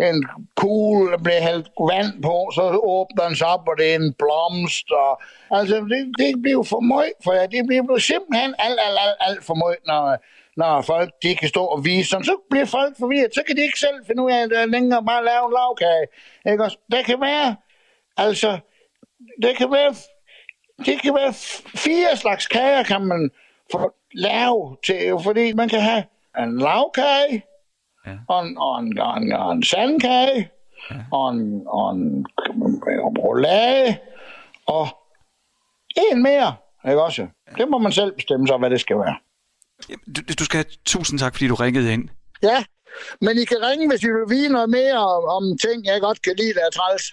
Speaker 7: en kugle, der bliver hældt vand på, så åbner den sig op, og det er en blomst, og altså, det, det bliver for meget for jer. Det bliver simpelthen alt, alt, alt, alt for meget, når, når folk de kan stå og vise sådan, så bliver folk forvirret, så kan de ikke selv finde ud af, at det er længere bare lave en lavkage. Ikke også? Det kan være, altså, det kan være det kan være fire slags kager, kan man få lave til, fordi man kan have en lavkage, ja. og, en, og, en, og, en, og en sandkage, ja. og en, og en, en roulade, og en mere, ikke også? Det må man selv bestemme sig, hvad det skal være.
Speaker 6: Du, du skal have tusind tak, fordi du ringede ind.
Speaker 7: Ja, men I kan ringe, hvis I vil vide noget mere om, om ting, jeg godt kan lide, der er træls.